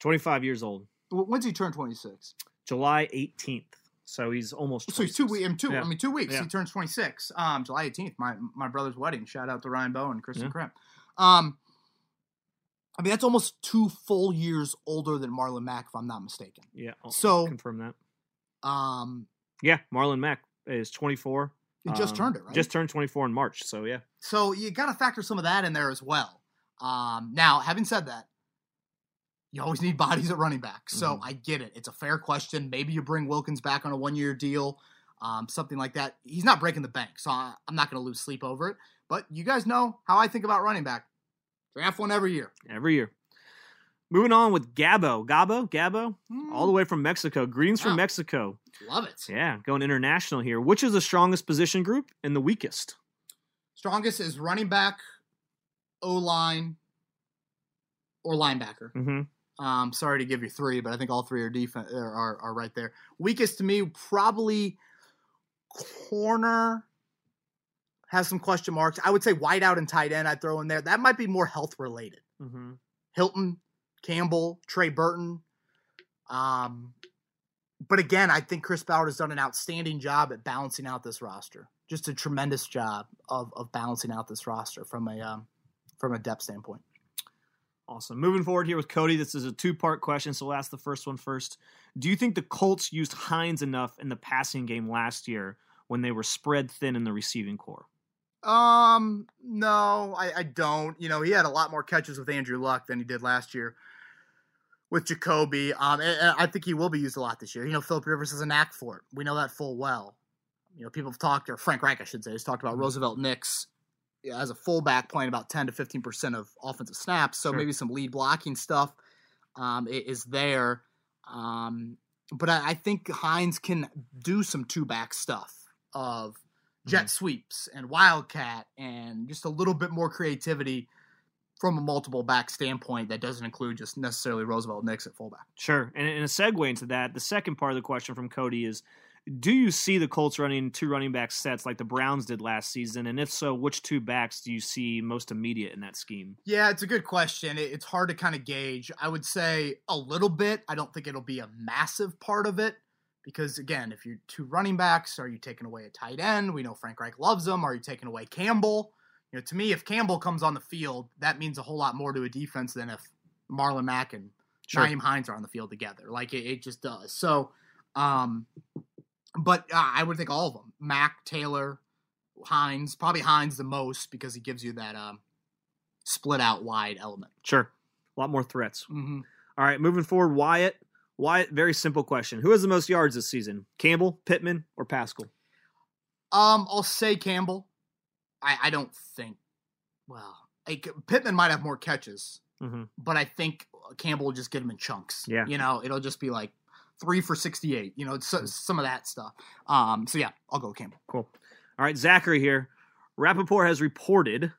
25 years old. When's he turn 26? July 18th. So he's almost. So he's two 26. weeks. Two, Yeah. I mean, two weeks. Yeah. He turns 26. Um, July 18th, my my brother's wedding. Shout out to Ryan Bow and Kristen Yeah. Krimp. Um, I mean, that's almost two full years older than Marlon Mack, if I'm not mistaken. Yeah. I'll So- confirm that. Um, Yeah, Marlon Mack is 24. he just Um, turned it, right? Just turned 24 in March. So yeah. So you got to factor some of that in there as well. Um, now, having said that, you always need bodies at running back. So Mhm. I get it. It's a fair question. Maybe you bring Wilkins back on a one year deal, um, something like that. He's not breaking the bank, so I, I'm not going to lose sleep over it. But you guys know how I think about running back. Draft one every year. every year. Moving on with Gabo. Gabo? Gabo? All the way from Mexico. Greetings from Mexico. Love it. Yeah, going international here. Which is the strongest position group and the weakest? Strongest is running back, O line, or linebacker. Mm-hmm. Um, sorry to give you three, but I think all three are defense are, are, are right there. Weakest to me, probably corner has some question marks. I would say wideout and tight end I'd throw in there. That might be more health related. Mm-hmm. Hilton, Campbell, Trey Burton. Um, but again, I think Chris Ballard has done an outstanding job at balancing out this roster. Just a tremendous job of, of balancing out this roster from a um, from a depth standpoint. Awesome. Moving forward here with Cody, this is a two part question, so we'll ask the first one first. Do you think the Colts used Hines enough in the passing game last year when they were spread thin in the receiving corps? Um, no, I, I don't. You know, he had a lot more catches with Andrew Luck than he did last year with Jacoby. Um, I think he will be used a lot this year. You know, Philip Rivers has a knack for it. We know that full well. You know, people have talked, or Frank Reich, I should say, has talked about Mhm. Roosevelt Nix as a fullback playing about 10 to 15% of offensive snaps. So Sure. maybe some lead blocking stuff um, is there. Um, but I, I think Hines can do some two back stuff of jet mm-hmm. sweeps and wildcat and just a little bit more creativity from a multiple back standpoint that doesn't include just necessarily Roosevelt Nix at fullback. Sure. And in a segue into that, the second part of the question from Cody is Do you see the Colts running two running back sets like the Browns did last season? And if so, which two backs do you see most immediate in that scheme? Yeah, it's a good question. It's hard to kind of gauge. I would say a little bit. I don't think it'll be a massive part of it. Because again, if you're two running backs, are you taking away a tight end? We know Frank Reich loves them. Are you taking away Campbell? You know, to me, if Campbell comes on the field, that means a whole lot more to a defense than if Marlon Mack and sure. Nyheim Hines are on the field together. Like it, it just does. So, um, but uh, I would think all of them: Mack, Taylor, Hines. Probably Hines the most because he gives you that um, split out wide element. Sure, a lot more threats. Mm-hmm. All right, moving forward, Wyatt. Wyatt, very simple question: Who has the most yards this season? Campbell, Pittman, or Pascal? Um, I'll say Campbell. I, I don't think. Well, like, Pittman might have more catches, mm-hmm. but I think Campbell will just get him in chunks. Yeah, you know, it'll just be like three for sixty-eight. You know, so, some of that stuff. Um, so yeah, I'll go Campbell. Cool. All right, Zachary here. Rapoport has reported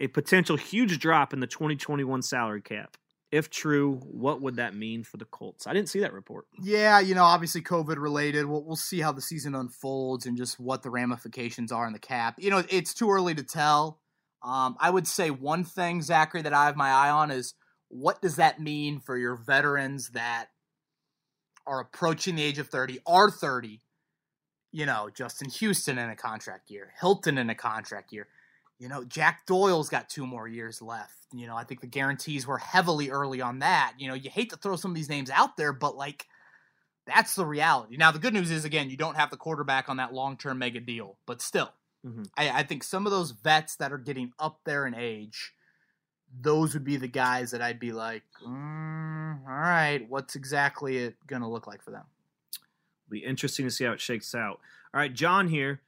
a potential huge drop in the 2021 salary cap. If true, what would that mean for the Colts? I didn't see that report. Yeah, you know, obviously COVID related. We'll, we'll see how the season unfolds and just what the ramifications are in the cap. You know, it's too early to tell. Um, I would say one thing, Zachary, that I have my eye on is what does that mean for your veterans that are approaching the age of 30, are 30? You know, Justin Houston in a contract year, Hilton in a contract year. You know, Jack Doyle's got two more years left. You know, I think the guarantees were heavily early on that. You know, you hate to throw some of these names out there, but like that's the reality. Now, the good news is again, you don't have the quarterback on that long term mega deal, but still, mm-hmm. I, I, think some of those vets that are getting up there in age, those would be the guys that I'd be like, mm, all right, what's exactly it going to look like for them? Be interesting to see how it shakes out. All right, John here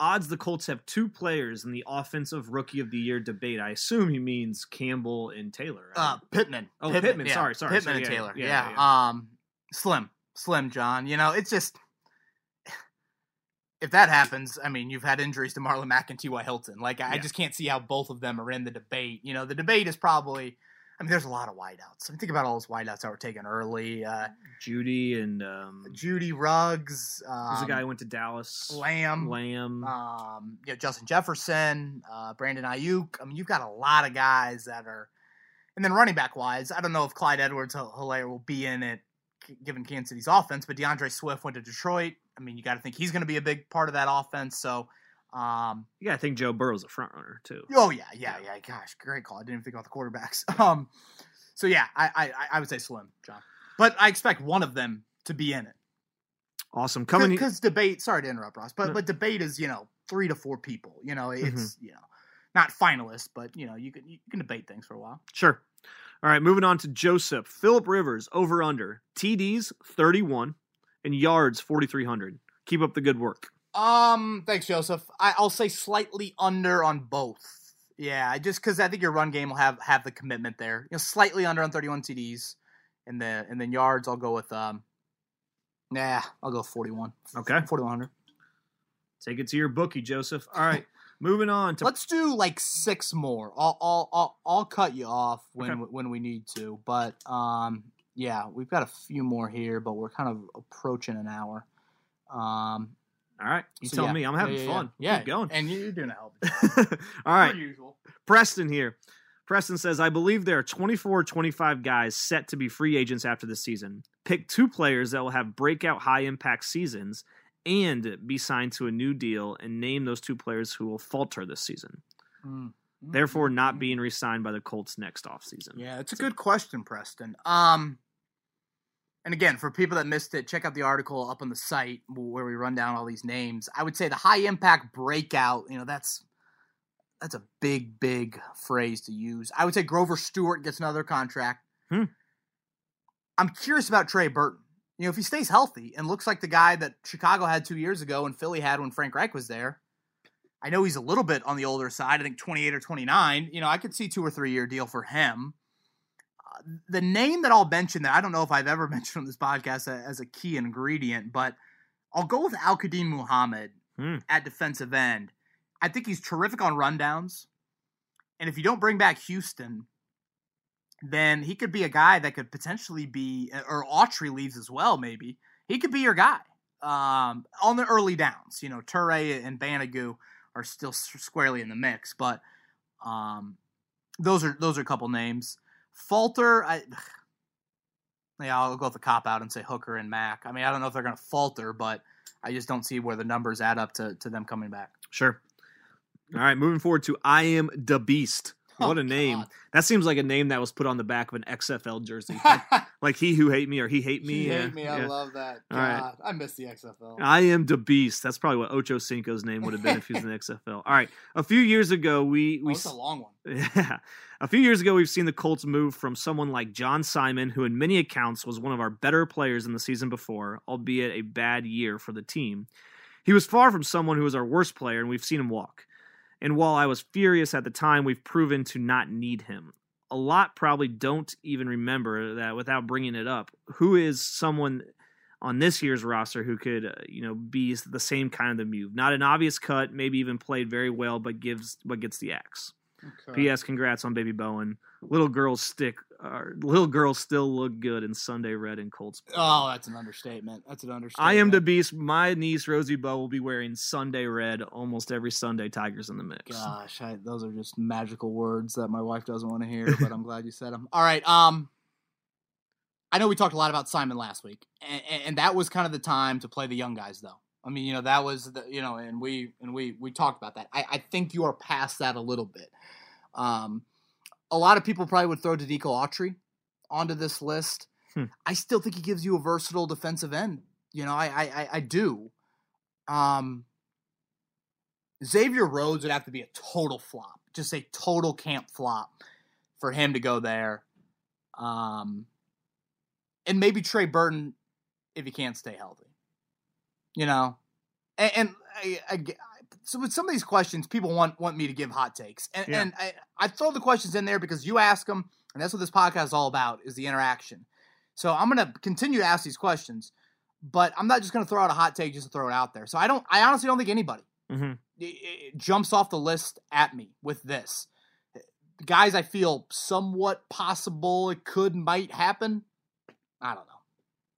odds the Colts have two players in the offensive rookie of the year debate. I assume he means Campbell and Taylor. Right? Uh, Pittman. Oh, Pittman. Pittman. Yeah. Sorry, sorry. Pittman sorry. and Yeah, Taylor. Yeah, Yeah, Um, slim, slim, John. You know, it's just if that happens, I mean, you've had injuries to Marlon Mack and T.Y. Hilton. Like, I Yeah. just can't see how both of them are in the debate. You know, the debate is probably. I mean, there's a lot of wideouts. I mean, think about all those wideouts that were taken early. Uh, Jeudy and um, Jeudy Ruggs. Um, who's the guy who went to Dallas? Lamb. Lamb. um, you know, Justin Jefferson, uh, Brandon Aiyuk. I mean, you've got a lot of guys that are, and then running back wise, I don't know if Clyde Edwards-Helaire will be in it given Kansas City's offense, but D'Andre Swift went to Detroit. I mean, you got to think he's going to be a big part of that offense. So, um, you got to think Joe Burrow's a front runner too. Oh yeah, yeah, yeah. Gosh, great call. I didn't even think about the quarterbacks. Um, so yeah, I, I, I would say Slim, John, but I expect one of them to be in it. Awesome. Coming because debate. Sorry to interrupt, Ross, but No. but debate is you know three to four people. You know, Mm-hmm. it's you know not finalists, but you know you can you can debate things for a while. Sure. All right, moving on to Joseph. Philip Rivers over under. TDs 31 and yards 4300. Keep up the good work. Um, thanks, Joseph. I, I'll say slightly under on both. Yeah, just because I think your run game will have have the commitment there. You know, slightly under on 31 TDs, and then and then yards. I'll go with um, nah, I'll go 41. Okay. 4100. Take it to your bookie, Joseph. All right. moving on to Let's do like six more. I'll I'll I'll, I'll cut you off when Okay. when we need to. But um, yeah, we've got a few more here, but we're kind of approaching an hour. Um, All right. You so tell yeah. me. I'm having Yeah, yeah, fun. Yeah, Keep going. and you're doing a hell of a job. All right. Usual. Preston here. Preston says, I believe there are 24 25 guys set to be free agents after the season. Pick two players that will have breakout high impact seasons and be signed to a new deal and name those two players who will falter this season, Mm. therefore not Mm. being re signed by the Colts next offseason. Yeah, it's a good question, Preston. Um, and again, for people that missed it, check out the article up on the site where we run down all these names. I would say the high impact breakout. You know, that's that's a big, big phrase to use. I would say Grover Stewart gets another contract. Hmm. I'm curious about Trey Burton. You know, if he stays healthy and looks like the guy that Chicago had two years ago and Philly had when Frank Reich was there, I know he's a little bit on the older side. I think 28 or 29. You know, I could see two or three year deal for him. The name that I'll mention that I don't know if I've ever mentioned on this podcast a- as a key ingredient, but I'll go with Al-Quadin Muhammad Hmm. at defensive end. I think he's terrific on rundowns. And if you don't bring back Houston, then he could be a guy that could potentially be, or Autry leaves as well, maybe. He could be your guy um, on the early downs. You know, Turay and Banogu are still squarely in the mix, but um, those are those are a couple names. Falter, I Yeah, I'll go with the cop out and say Hooker and Mack. I mean, I don't know if they're going to falter, but I just don't see where the numbers add up to, to them coming back. Sure. All right, moving forward to I am the Beast. Oh, what Oh, a name! God. That seems like a name that was put on the back of an XFL jersey, like, like he who hate me or he hate me. He yeah, hate me. I love that. All right. God, I miss the XFL. I am the Beast. That's probably what Ocho Cinco's name would have been if he was in the XFL. All right, a few years ago we oh, we it's a long one. Yeah. A few years ago, we've seen the Colts move from someone like John Simon, who in many accounts was one of our better players in the season before, albeit a bad year for the team. He was far from someone who was our worst player, and we've seen him walk. And while I was furious at the time, we've proven to not need him. A lot probably don't even remember that without bringing it up. Who is someone on this year's roster who could, uh, you know, be the same kind of the move? Not an obvious cut, maybe even played very well, but gives but gets the axe. P.S. Congrats on Baby Bowen. Little girls stick. Uh, little girls still look good in Sunday red and Colts. Oh, that's an understatement. That's an understatement. I am the beast. My niece Rosie Bow will be wearing Sunday red almost every Sunday. Tigers in the mix. Gosh, I, those are just magical words that my wife doesn't want to hear, but I'm glad you said them. All right. Um, I know we talked a lot about Simon last week, and, and that was kind of the time to play the young guys, though. I mean, you know, that was the, you know, and we and we we talked about that. I, I think you are past that a little bit. Um, a lot of people probably would throw Denico Autry onto this list. Hmm. I still think he gives you a versatile defensive end. You know, I I, I, I do. Um, Xavier Rhodes would have to be a total flop, just a total camp flop for him to go there. Um, and maybe Trey Burton if he can't stay healthy. You know, and, and I, I, so with some of these questions, people want want me to give hot takes, and, Yeah. and I, I throw the questions in there because you ask them, and that's what this podcast is all about: is the interaction. So I'm gonna continue to ask these questions, but I'm not just gonna throw out a hot take just to throw it out there. So I don't, I honestly don't think anybody hmm it jumps off the list at me with this. Guys, I feel somewhat possible it could might happen. I don't know.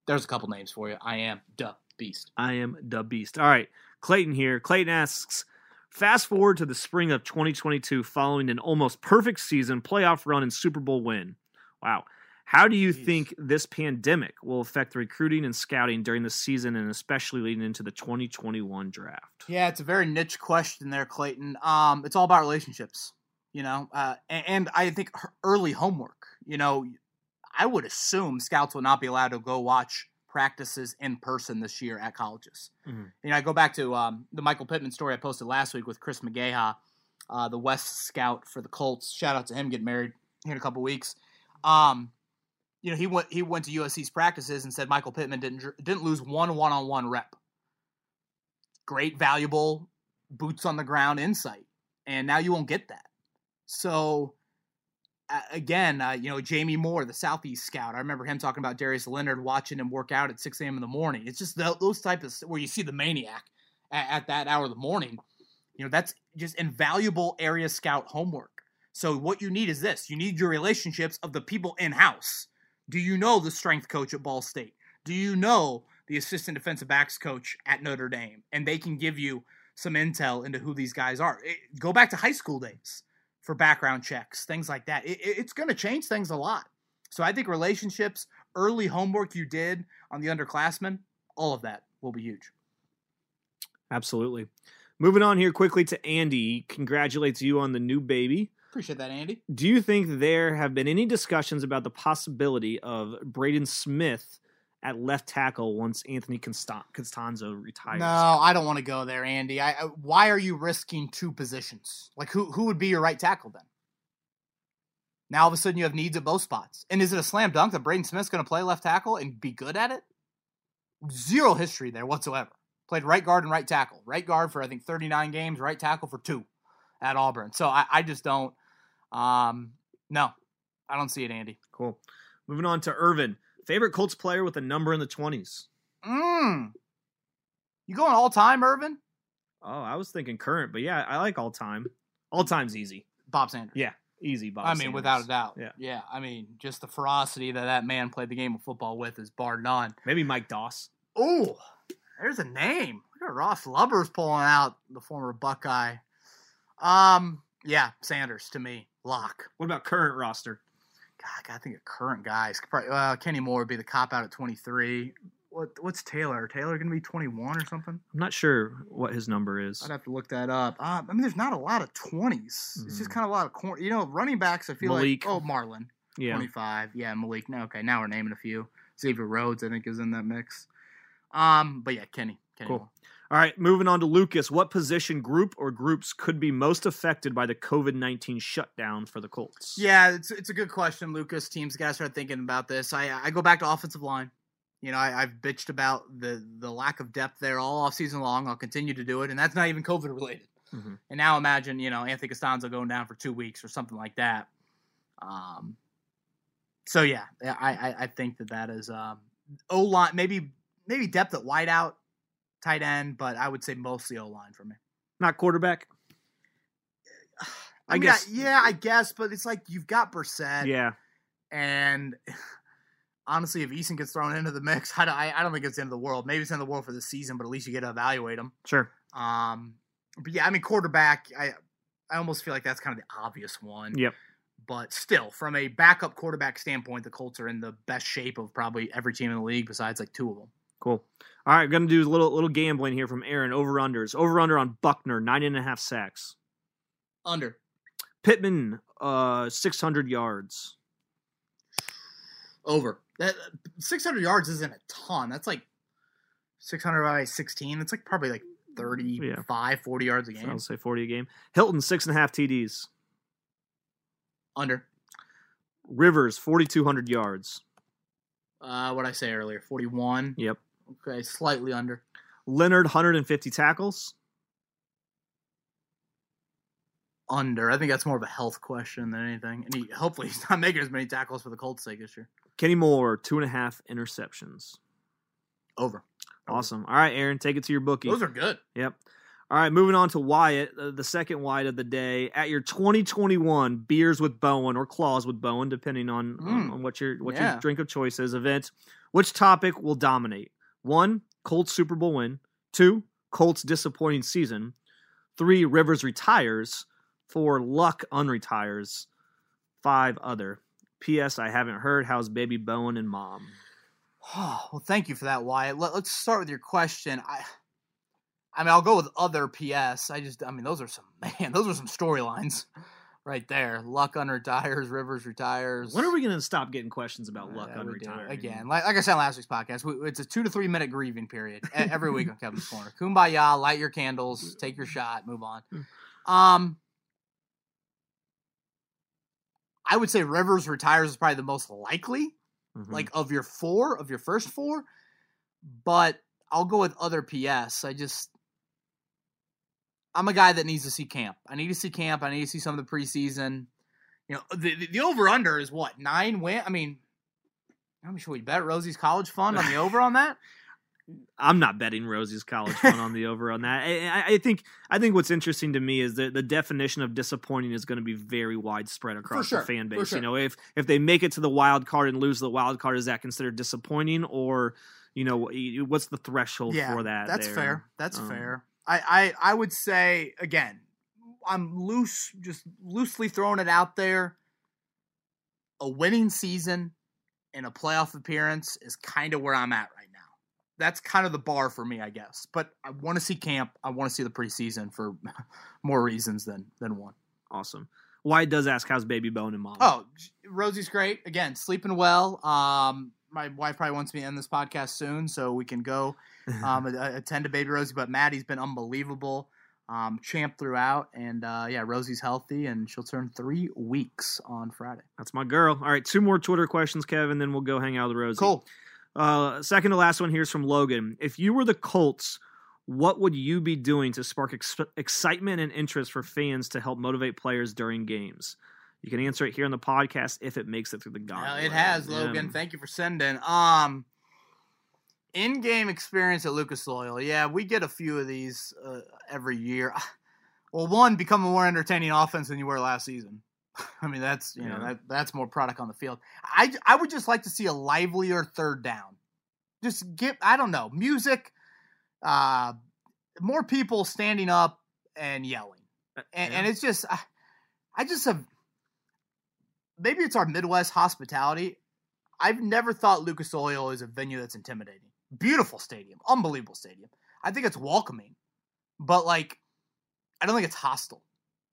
There's a couple names for you. I am the beast. I am the beast. All right, Clayton here. Clayton asks. Fast forward to the spring of 2022, following an almost perfect season, playoff run, and Super Bowl win. Wow. How do you Jeez. think this pandemic will affect recruiting and scouting during the season and especially leading into the 2021 draft? Yeah, it's a very niche question there, Clayton. Um, it's all about relationships, you know, uh, and, and I think early homework. You know, I would assume scouts will not be allowed to go watch practices in person this year at colleges. Mhm. You know, I go back to um, the Michael Pittman story I posted last week with Chris McGaha, uh, the West scout for the Colts. Shout out to him getting married here in a couple weeks. Um, you know, he went he went to USC's practices and said Michael Pittman didn't didn't lose one one on one rep. Great, valuable boots on the ground insight, and now you won't get that. So again, uh, you know, Jamie Moore, the Southeast scout. I remember him talking about Darius Leonard watching him work out at 6 a.m. in the morning. It's just tho- those type of where you see the maniac at, at that hour of the morning. You know, that's just invaluable area scout homework. So what you need is this: you need your relationships of the people in house. Do you know the strength coach at Ball State? Do you know the assistant defensive backs coach at Notre Dame? And they can give you some intel into who these guys are. It- go back to high school days for background checks, things like that. It, it- it's going to change things a lot. So I think relationships, early homework you did on the underclassmen, all of that will be huge. Absolutely. Moving on here quickly to Andy. He Congratulates you on the new baby. Appreciate that, Andy. Do you think there have been any discussions about the possibility of Braden Smith at left tackle once Anthony Castonzo retires? No, I don't want to go there, Andy. I, I why are you risking two positions? Like who who would be your right tackle then? Now all of a sudden you have needs at both spots. And is it a slam dunk that Braden Smith's going to play left tackle and be good at it? Zero history there whatsoever. Played right guard and right tackle. Right guard for I think 39 games, right tackle for two at Auburn. So I, I just don't um no. I don't see it, Andy. Cool. Moving on to Irvin. Favorite Colts player with a number in the 20s? Mm. You going all time, Irvin? Oh, I was thinking current, but yeah, I like all time. All time's easy. Bob Sanders. Yeah, easy, Bob. I mean, Sanders. without a doubt. Yeah. Yeah. I mean, just the ferocity that that man played the game of football with is bar none. Maybe Mike Doss. Oh, there's a name. Look at Ross Lubbers pulling out the former Buckeye. Um, yeah, Sanders to me, lock. What about current roster? God, I think a current guys. Probably, uh, Kenny Moore would be the cop out at 23. What what's Taylor? Taylor going to be 21 or something? I'm not sure what his number is. I'd have to look that up. Uh, I mean, there's not a lot of 20s. It's just Mhm. kind of a lot of corn. You know, running backs. I feel Malik. like oh Marlon, Yeah. 25. Yeah, Malik. No, okay, now we're naming a few. Xavier Rhodes, I think, is in that mix. Um, but yeah, Kenny. Kenny Cool. Moore. All right, moving on to Lucas. What position group or groups could be most affected by the COVID 19 shutdown for the Colts? Yeah, it's it's a good question, Lucas. Teams got to start thinking about this. I I go back to offensive line. You know, I, I've bitched about the the lack of depth there all off season long. I'll continue to do it, and that's not even COVID related. Mhm. And now imagine, you know, Anthony Castonzo going down for two weeks or something like that. Um. So yeah, I I, I think that that is um O line maybe maybe depth at wideout, tight end, but I would say mostly O line for me. Not quarterback? I, I mean, guess- yeah, I guess, but it's like you've got Brissett. Yeah. And honestly, if Eason gets thrown into the mix, I don't, I I don't think it's the end of the world. Maybe it's the end of the world for the season, but at least you get to evaluate him. Sure. Um, but yeah, I mean, quarterback, I I almost feel like that's kind of the obvious one. Yep. But still, from a backup quarterback standpoint, the Colts are in the best shape of probably every team in the league besides like two of them. Cool. All right, going to do a little little gambling here from Aaron. Over unders. Over under on Buckner, nine and a half sacks. Under. Pittman, uh, 600 yards. Over. That 600 yards isn't a ton. That's like 600 by 16. It's like probably like 35, 40 yards a game. I'll say 40 a game. Hilton, six and a half TDs. Under. Rivers, 4,200 yards. Uh, what I say earlier, 41. Yep. Okay, slightly under. Leonard, 150 tackles. Under. I think that's more of a health question than anything. And he, hopefully he's not making as many tackles for the Colts' sake this year. Kenny Moore, two and a half interceptions. Over. Awesome. All right, Aaron, take it to your bookie. Those are good. Yep. All right, moving on to Wyatt, uh, the second Wyatt of the day. At your 2021 Beers with Bowen or Claws with Bowen, depending on, on, Mm. on what your what Yeah. your drink of choice is, event, which topic will dominate? One, Colts Super Bowl win. Two, Colts disappointing season. Three, Rivers retires. Four, Luck unretires. Five, other. P.S. I haven't heard. How's baby Bowen and mom? Oh, well, thank you for that, Wyatt. Let, let's start with your question. I, I mean, I'll go with other PS. I just, I mean, those are some man, those are some storylines right there. Luck unretires, Rivers retires. When are we going to stop getting questions about Luck do it unretiring? again? Like, like I said last week's podcast, we, it's a two to three minute grieving period every week on Kevin's Corner. Kumbaya, light your candles, take your shot, move on. Um, I would say Rivers retires is probably the most likely Mhm. like of your four of your first four but i'll go with other ps i just i'm a guy that needs to see camp i need to see camp i need to see some of the preseason you know the, the, over under is what nine win i mean i'm sure we bet rosie's college fund on the over on that I'm not betting Rosie's college fund on the over on that. I, I- I think I think what's interesting to me is that the definition of disappointing is going to be very widespread across sure, the fan base. sure. You know, if if they make it to the wild card and lose the wild card, is that considered disappointing, or you know, what's the threshold yeah for that? that's there? fair that's Um, fair I, I i would say again i'm loose just loosely throwing it out there a winning season and a playoff appearance is kind of where i'm at right now that's kind of the bar for me i guess but i want to see camp i want to see the preseason for more reasons than than one. Awesome. Why does ask how's baby Bowen and mom. Oh, rosie's great again sleeping well um my wife probably wants me to end this podcast soon so we can go um, attend to baby Rosie, but Maddie's been unbelievable. Um, champ throughout, and uh, yeah, Rosie's healthy, and she'll turn three weeks on Friday. that's my girl. All right, two more Twitter questions, Kevin, then we'll go hang out with Rosie. Cool. Uh, second to last one here is from Logan. If you were the Colts, what would you be doing to spark ex- excitement and interest for fans to help motivate players during games? You can answer it here on the podcast if it makes it through the Well, it has, Yeah. Logan. Thank you for sending. Um, in-game experience at Lucas Oil. Yeah, we get a few of these uh, every year. Well, one become a more entertaining offense than you were last season. I mean, that's you know that that's more product on the field. I I would just like to see a livelier third down. Just get I don't know music, uh, more people standing up and yelling, and, and it's just I, I just have maybe it's our Midwest hospitality. I've never thought Lucas Oil is a venue that's intimidating. Beautiful stadium, unbelievable stadium. I think it's welcoming, but like, I don't think it's hostile.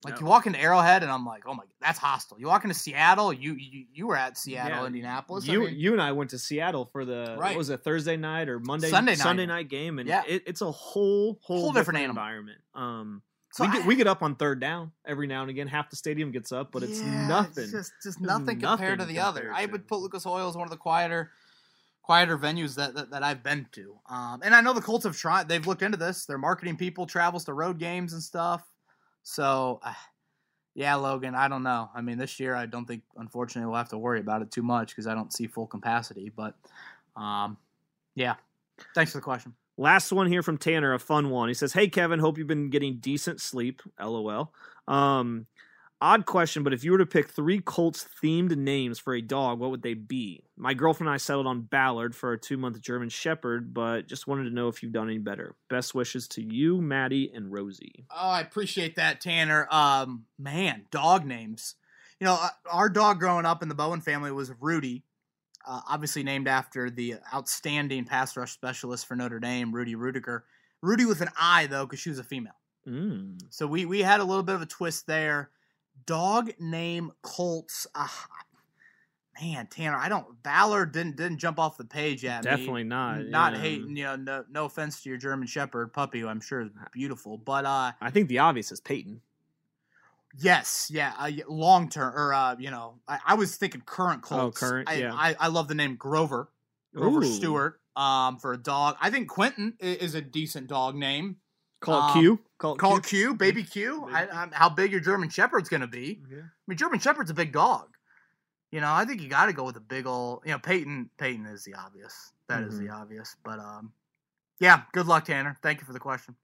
Like No. you walk into Arrowhead, and I'm like, oh my, that's hostile. You walk into Seattle, you you, you were at Seattle, Yeah. Indianapolis. I You mean, you and I went to Seattle for the Right. what was it Thursday night or Monday Sunday night. Sunday night game, and Yeah. it, it's a whole whole, Whole different animal. environment. Um, so we I- get we get up on third down every now and again. Half the stadium gets up, but it's Yeah, nothing. It's just, just It's nothing compared to nothing the other. I would put Lucas Oil as one of the quieter, quieter venues that, that, that I've been to. Um, and I know the Colts have tried. They've looked into this. Their marketing people travels to road games and stuff. So, uh, yeah, Logan. I don't know. I mean, this year I don't think, unfortunately, we'll have to worry about it too much because I don't see full capacity. But, um, yeah. Thanks for the question. Last one here from Tanner, a fun one. He says, "Hey Kevin, hope you've been getting decent sleep." LOL. Um, odd question, but if you were to pick three Colts themed names for a dog, what would they be? My girlfriend and I settled on Ballard for a two month German Shepherd, but just wanted to know if you've done any better. Best wishes to you, Maddie, and Rosie. Oh, I appreciate that, Tanner. Um, man, dog names. You know, uh, our dog growing up in the Bowen family was Rudy, uh, obviously named after the outstanding pass rush specialist for Notre Dame, Rudy Ruettiger. Rudy with an I though, because she was a female. Mm. So we we had a little bit of a twist there. Dog name Colts. Uh, man, Tanner, I don't. Ballard didn't didn't jump off the page yet. me. Definitely not. Not yeah. hating, you know. No, no offense to your German Shepherd puppy, who I'm sure is beautiful, but uh, I think the obvious is Peyton. Yes, yeah, uh, long term or uh, you know, I, I was thinking current Colts. Oh, current, I, yeah. I, I love the name Grover, Grover Ooh. Stewart. Um, for a dog, I think Quenton is a decent dog name. Call it Um, Q. Call it Call Q. Q, Baby Q. Baby Q. I'm, how big your German Shepherd's gonna be? Yeah. I mean, German Shepherd's a big dog. You know, I think you got to go with a big old. You know, Peyton. Peyton is the obvious. That is the Mm-hmm. obvious. But um, yeah. Good luck, Tanner. Thank you for the question.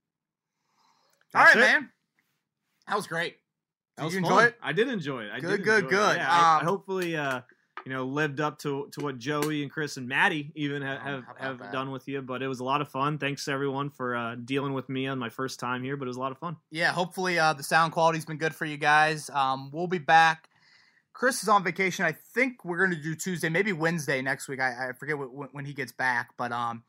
All That's right, it. man. That was great. That Did was you fun. enjoy it? I did enjoy it. I Good, did good, enjoy it. good. Yeah, I, I Um, hopefully, uh, you know, lived up to to what Joey and Chris and Maddie even ha- Oh, have have that? done with you. But it was a lot of fun. Thanks everyone for uh, dealing with me on my first time here. But it was a lot of fun. yeah, hopefully uh, the sound quality's been good for you guys. Um, we'll be back. Chris is on vacation. I think we're going to do Tuesday, maybe Wednesday next week. I, I forget when, when he gets back. But um,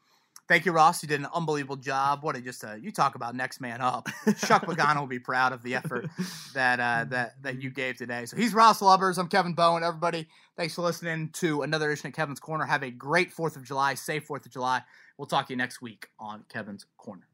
thank you, Ross. You did an unbelievable job. What a just uh, you talk about next man up. Chuck Pagano will be proud of the effort that uh, that that you gave today. So he's Ross Lubbers. I'm Kevin Bowen. Everybody, thanks for listening to another edition of Kevin's Corner. Have a great Fourth of July. Safe Fourth of July. We'll talk to you next week on Kevin's Corner.